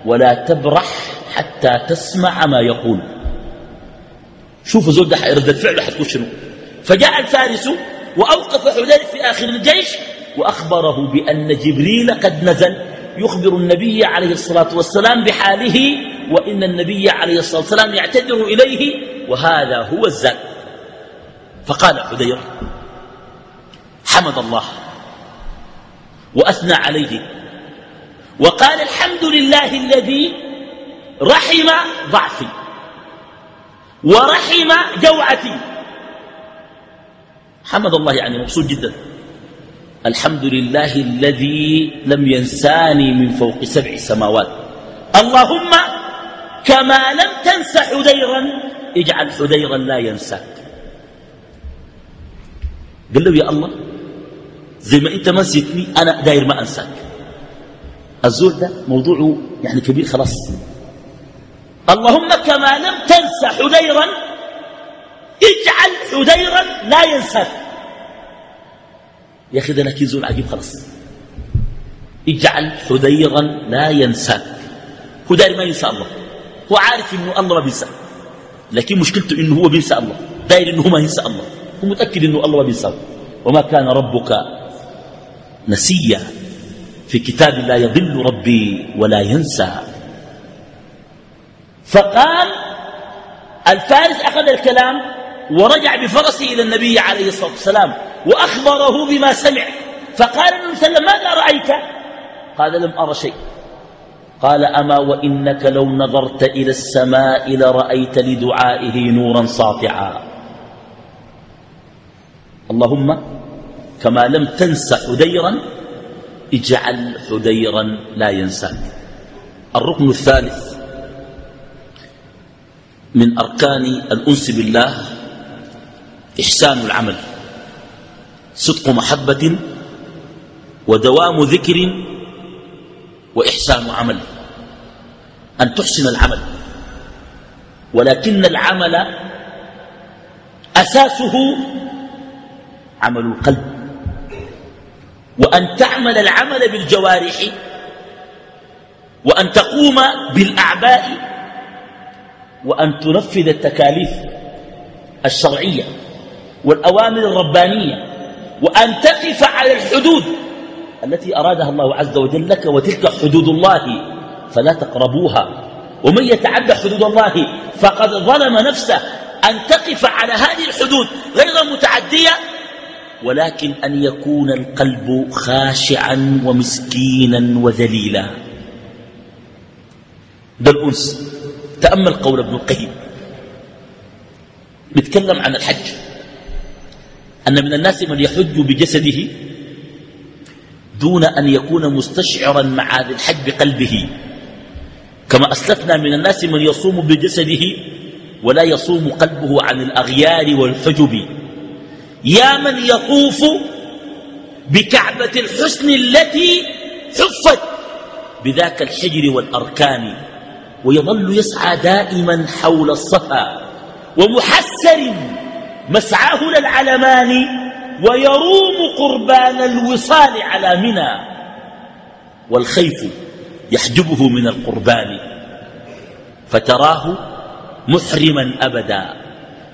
S1: ولا تبرح حتى تسمع ما يقول. شوفوا زود ردة فعله حتكون شنو؟ فجاء الفارس وأوقف حدير في آخر الجيش وأخبره بأن جبريل قد نزل يخبر النبي عليه الصلاة والسلام بحاله وإن النبي عليه الصلاة والسلام يعتذر إليه وهذا هو الزاد. فقال حدير حمد الله وأثنى عليه وقال الحمد لله الذي رحم ضعفي ورحم جوعتي. حمد الله يعني مبسوط جدا. الحمد لله الذي لم ينساني من فوق سبع سماوات. اللهم كما لم تنس حذيرا اجعل حذيرا لا ينساك. قال له يا الله زي ما انت ما نسيتني أنا داير ما انساك. الزول ده موضوعه يعني كبير خلاص. اللهم كما لم تنس حذيرا اجعل حذيرا لا ينساك يا أخي ده لكن زول عجيب خلاص. اجعل حذيرا لا ينساك هو داير ما ينسى الله. هو عارف إنه الله ما بينسى. لكن مشكلته إنه هو بينسى الله. داير إنه ما ينسى الله. هو متأكد إنه الله ما بينسى. وما كان ربك نسيا في كتاب لا يضل ربي ولا ينسى. فقال الفارس أخذ الكلام ورجع بفرسه إلى النبي عليه الصلاة والسلام وأخبره بما سمع. فقال النبي صلى الله عليه وسلم ماذا رأيت قال لم أرى شيء. قال أما وإنك لو نظرت إلى السماء لرأيت لدعائه نورا ساطعا. اللهم كما لم تنس حديرا اجعل حديرا لا ينساك. الركن الثالث من أركان الأنس بالله إحسان العمل صدق محبة ودوام ذكر وإحسان عمل. أن تحسن العمل ولكن العمل أساسه عمل القلب. وأن تعمل العمل بالجوارح وأن تقوم بالأعباء وأن تنفذ التكاليف الشرعية. والأوامر الربانية وأن تقف على الحدود التي أرادها الله عز وجل لك وتلك حدود الله فلا تقربوها. ومن يتعدى حدود الله فقد ظلم نفسه أن تقف على هذه الحدود غير متعدية ولكن أن يكون القلب خاشعا ومسكينا وذليلا. ده الأنس. تأمل قول ابن القيم. بيتكلم عن الحج. أن من الناس من يحج بجسده دون أن يكون مستشعرا مع هذا الحج بقلبه. كما أسلفنا من الناس من يصوم بجسده ولا يصوم قلبه عن الأغيار والحجب. يا من يطوف بكعبة الحسن التي حفت بذاك الحجر والأركان ويظل يسعى دائما حول الصفا ومحسر مسعاه للعلمان ويروم قربان الوصال على منى والخيف يحجبه من القربان فتراه محرما أبدا.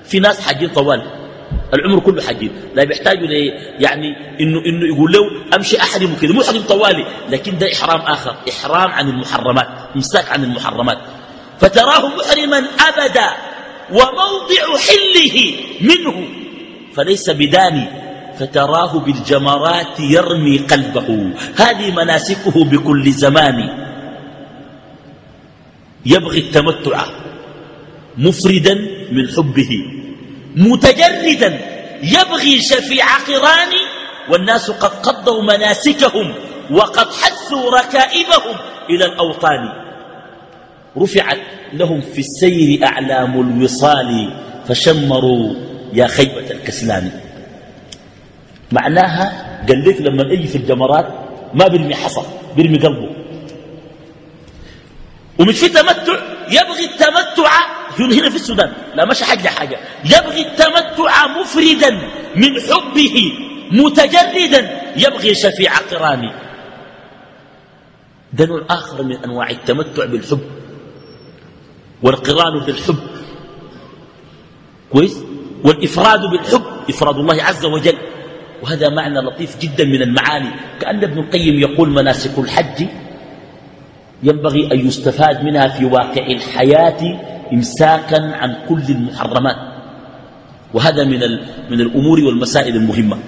S1: في ناس حاجين طوال العمر كله حاجين لا بيحتاجوا لي يعني إنه, إنه يقول له أمشي أحرم كده محرم طوالي لكن ده إحرام آخر إحرام عن المحرمات إمساك عن المحرمات. فتراه محرما أبدا. وموضع حله منه. فليس بداني فتراه بالجمرات يرمي قلبه. هذه مناسكه بكل زمان. يبغي التمتع مفردا من حبه. متجردا يبغي شفيع قران. والناس قد قضوا مناسكهم وقد حثوا ركائبهم إلى الأوطان. رفعت لهم في السير أعلام الوصال فشمروا يا خيبة الكسلان. معناها قال لك لما أجي في الجمرات ما بيرمي حصى بيرمي قلبه. ومش في تمتع يبغي التمتع هنا في السودان. لا مش حاجة حاجة. يبغي التمتع مفردا من حبه متجردا. يبغي شفيع قراني. ده نوع آخر من أنواع التمتع بالحب. والقران بالحب كويس؟ والإفراد بالحب إفراد الله عز وجل. وهذا معنى لطيف جدا من المعاني. كأن ابن القيم يقول مناسك الحج ينبغي أن يستفاد منها في واقع الحياة إمساكا عن كل المحرمات. وهذا من, من الأمور والمسائل المهمة.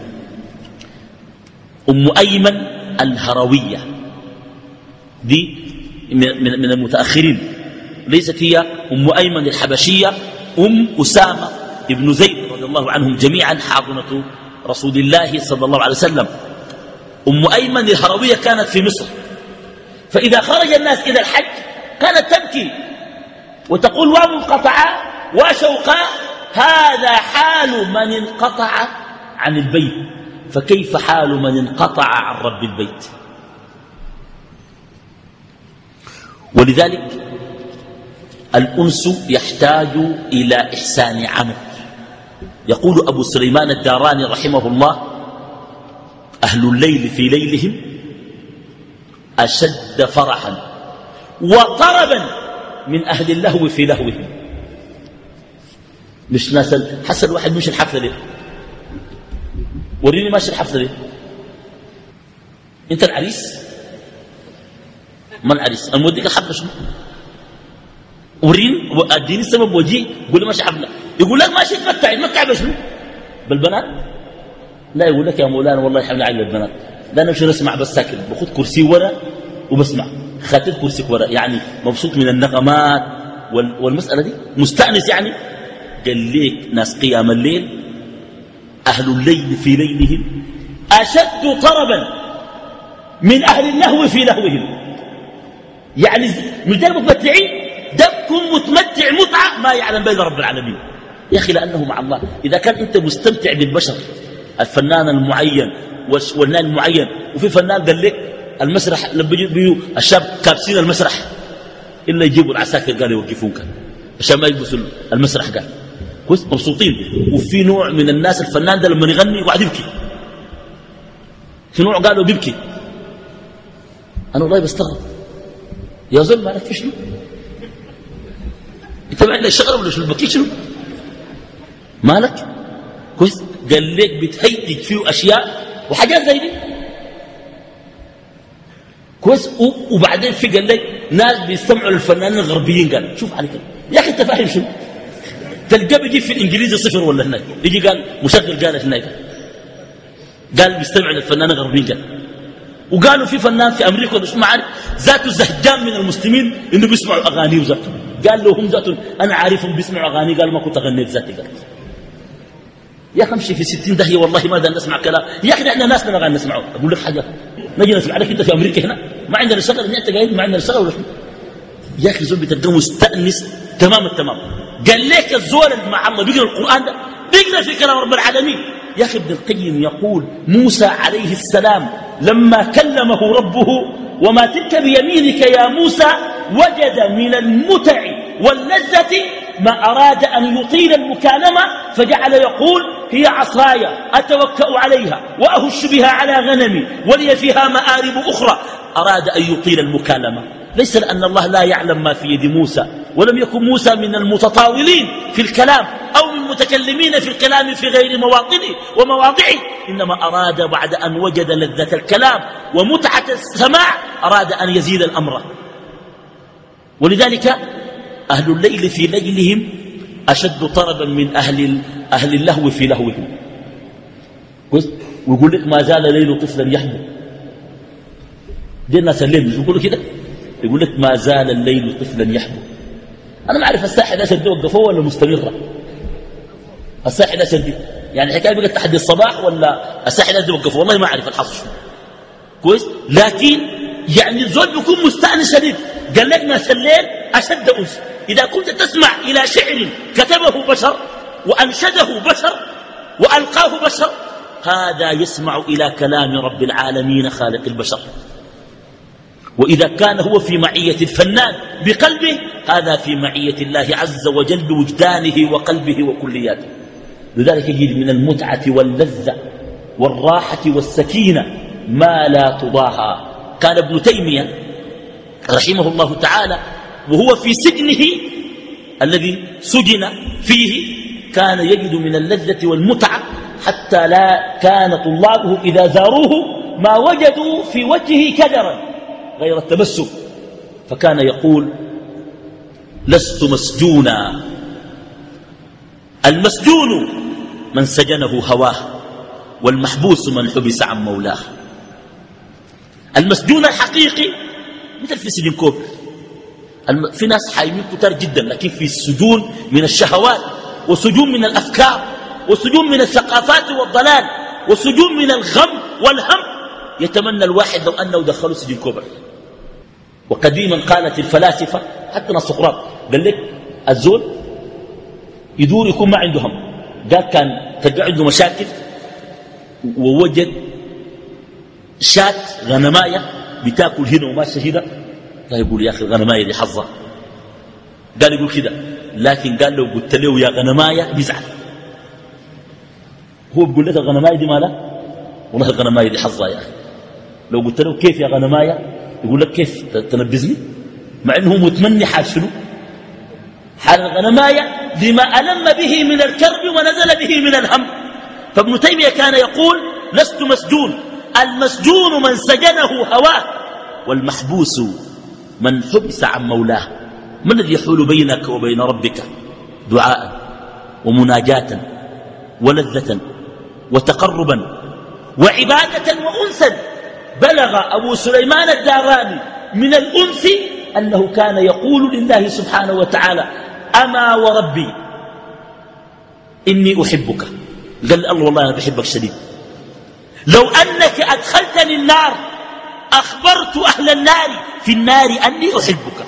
S1: أم أيمن الهروية. دي من, المتأخرين. ليست هي أم أيمن الحبشية أم أسامة ابن زيد رضي الله عنهم جميعا حاضنة رسول الله صلى الله عليه وسلم. أم أيمن الهروية كانت في مصر. فإذا خرج الناس إلى الحج كانت تبكي وتقول ومنقطعة وشوقا هذا حال من انقطع عن البيت. فكيف حال من انقطع عن رب البيت؟ ولذلك الأنس يحتاج إلى إحسان عمل. يقول أبو سليمان الداراني رحمه الله أهل الليل في ليلهم أشد فرحا وطربا من أهل اللهو في لهوهم. مش ناس حسن الواحد مش الحفلة دي وريني ماشي الحفلة دي أنت العريس؟ ما العريس؟ الموديك الحفلة شنو؟ وريني اديني السبب وجيه قول لي ماشي حفلة. يقول لك ماشي تمتع تمتع بشنو بالبنات؟ لا يقول لك يا مولانا والله يحمل علي البنات. لا أنا مش أسمع بس ساكن باخذ كرسي ورا وبسمع. خاتم كرسي ورا يعني مبسوط من النغمات والمسألة دي؟ مستأنس يعني؟ قال ليك ناس قيام الليل أهل الليل في ليلهم أشد طربا من أهل اللهو في لهوهم يعني مش ده متمتع متعة ما يعلم بين رب العالمين. يا أخي لأنه مع الله. إذا كان أنت مستمتع بالبشر الفنان المعين والفنان المعين وفي فنان قال لك المسرح لما بيجوا الشاب كابسين المسرح إلا يجيبوا العساكر قال يوقفوك عشان ما يلبسوا المسرح قال. كويس؟ مبسوطين. وفي نوع من الناس الفنان ده لما يغني يقعد يبكي. في نوع قالوا بيبكي. أنا والله بستغرب. يا مالك في شنو؟ انت ما عندك شغله ولا شنو بكي شنو؟ مالك؟ كويس. قال لك بتهيج فيه أشياء وحاجات زي دي. كويس. وبعدين في قال لك ناس بيستمعوا للفنانين الغربيين قال شوف عليك. يا أخي أنت فاهم شنو؟ تلقى بيجي في الإنجليزي صفر ولا هناك؟ يجي قال مشغل قالت هناك. قال بيستمع للفنان الغربيين قال. وقالوا في فنان في أمريكا ولا ما عارف ذاته زهجان من المسلمين إنه بيسمعوا اغاني وذاته. قال له هم ذاته أنا عارفهم بيسمعوا أغاني قال ما كنت غنيت ذاتي قال يا أخي امشي في ستين دهيه والله ماذا نسمع كلام. يا أخي إحنا ناس نبغى نسمعه. أقول لك حاجة نجي نسمع. لك أنت في أمريكا هنا؟ ما عندنا شغل أنت قاعد ما عندنا شغل يا أخي زول بتلقاه مستأنس تمام التمام قال لك الزول مع الله بيقرأ القرآن ده بيقرأ في كلام رب العالمين. يا أخي ابن القيم يقول موسى عليه السلام لما كلمه ربه وما تلك بيمينك يا موسى وجد من المتع واللذة ما أراد أن يطيل المكالمة فجعل يقول هي عصاي أتوكأ عليها وأهش بها على غنمي ولي فيها مآرب أخرى. أراد أن يطيل المكالمة. ليس لأن الله لا يعلم ما في يد موسى ولم يكن موسى من المتطاولين في الكلام أو المتكلمين في الكلام في غير مواطنه ومواضعه. إنما أراد بعد أن وجد لذة الكلام ومتعة السماع أراد أن يزيد الأمر. ولذلك أهل الليل في ليلهم أشد طربا من أهل, أهل اللهو في لهوهم. ويقول لك ما زال ليل طفلا يحبو دي الناس الليل يقولوا كده؟ يقول لك ما زال الليل طفلا يحبو أنا ما أعرف الساحة ده سدي وقفوه ولا مستمرة؟ الساحة ده سدي يعني حكاية بقت تحدي الصباح ولا الساحة ده وقفوه والله ما أعرف الحصر شو كويس؟ لكن يعني الزول بيكون مستأنس شديد. قال لك ناس الليل أشد أنس. إذا كنت تسمع إلى شعر كتبه بشر وأنشده بشر وألقاه بشر هذا يسمع إلى كلام رب العالمين خالق البشر. وإذا كان هو في معية الفنان بقلبه هذا في معية الله عز وجل بوجدانه وقلبه وكلياته. لذلك يجد من المتعة واللذة والراحة والسكينة ما لا تضاهى. كان ابن تيمية رحمه الله تعالى وهو في سجنه الذي سجن فيه كان يجد من اللذة والمتعة حتى لا كان طلابه إذا زاروه ما وجدوا في وجهه كدرا غير التبسم فكان يقول لست مسجونا. المسجون من سجنه هواه والمحبوس من حبس عن مولاه. المسجون الحقيقي مثل في سجن كوب. في ناس حايمين كتار جدا لكن في سجون من الشهوات وسجون من الأفكار وسجون من الثقافات والضلال وسجون من الغم والهم. يتمنى الواحد لو أنه دخلوا سجن كوبر وقديما قالت الفلاسفة حتى سقراط قال لك الزول يدور يكون ما عنده هم. قال كان تلقى عنده مشاكل ووجد شات غنماية بتاكل هنا وماشية هنا. لا يقول يا أخي الغنماية دي حظة قال يقول كده لكن قال لو قلت له يا غنماية بيزعل. هو بيقول لك الغنماية دي مالها والله الغنماية دي حظة يا أخي. لو قلت له كيف يا غنماية؟ يقول لك كيف؟ تنبذني؟ مع إنه متمني حال شنو حال الغنماية لما ألم به من الكرب ونزل به من الهم. فابن تيمية كان يقول لست مسجون المسجون من سجنه هواه والمحبوس من حبس عن مولاه. ما الذي يحول بينك وبين ربك؟ دعاء ومناجاة ولذة وتقربا وعبادة وأنسا. بلغ أبو سليمان الداراني من الأنس أنه كان يقول لله سبحانه وتعالى أما وربي. إني أحبك. قال الله والله أنا بحبك شديد. لو أنك أدخلتني النار أخبرت أهل النار في النار أني أحبك.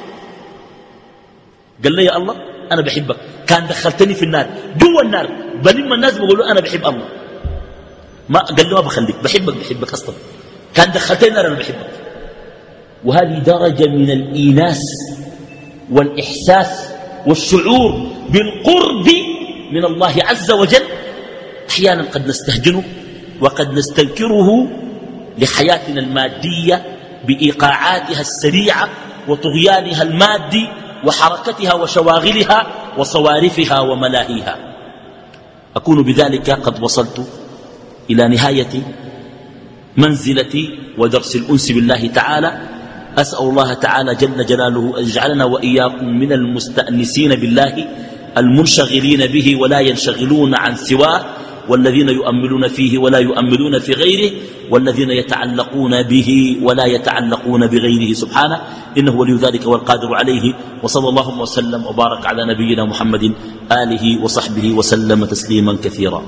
S1: قال لي يا الله أنا بحبك. كان دخلتني في النار جوا النار. بلما الناس بيقولوا أنا بحب الله. ما قال له ما بخليك. بحبك بحبك أصلا. كان دخلتني النار أنا بحبك. وهذه درجة من الإيناس والإحساس والشعور بالقرب من الله عز وجل أحيانا قد نستهجنه وقد نستنكره لحياتنا المادية بإيقاعاتها السريعة وطغيانها المادي وحركتها وشواغلها وصوارفها وملاهيها. أكون بذلك قد وصلت إلى نهاية منزلتي ودرس الأنس بالله تعالى. أسأل الله تعالى جل جلاله أن يجعلنا وإياكم من المستأنسين بالله المنشغلين به ولا ينشغلون عن سواه والذين يؤملون فيه ولا يؤملون في غيره والذين يتعلقون به ولا يتعلقون بغيره سبحانه إنه ولي ذلك والقادر عليه وصلى الله وسلم وبارك على نبينا محمد آله وصحبه وسلم تسليما كثيرا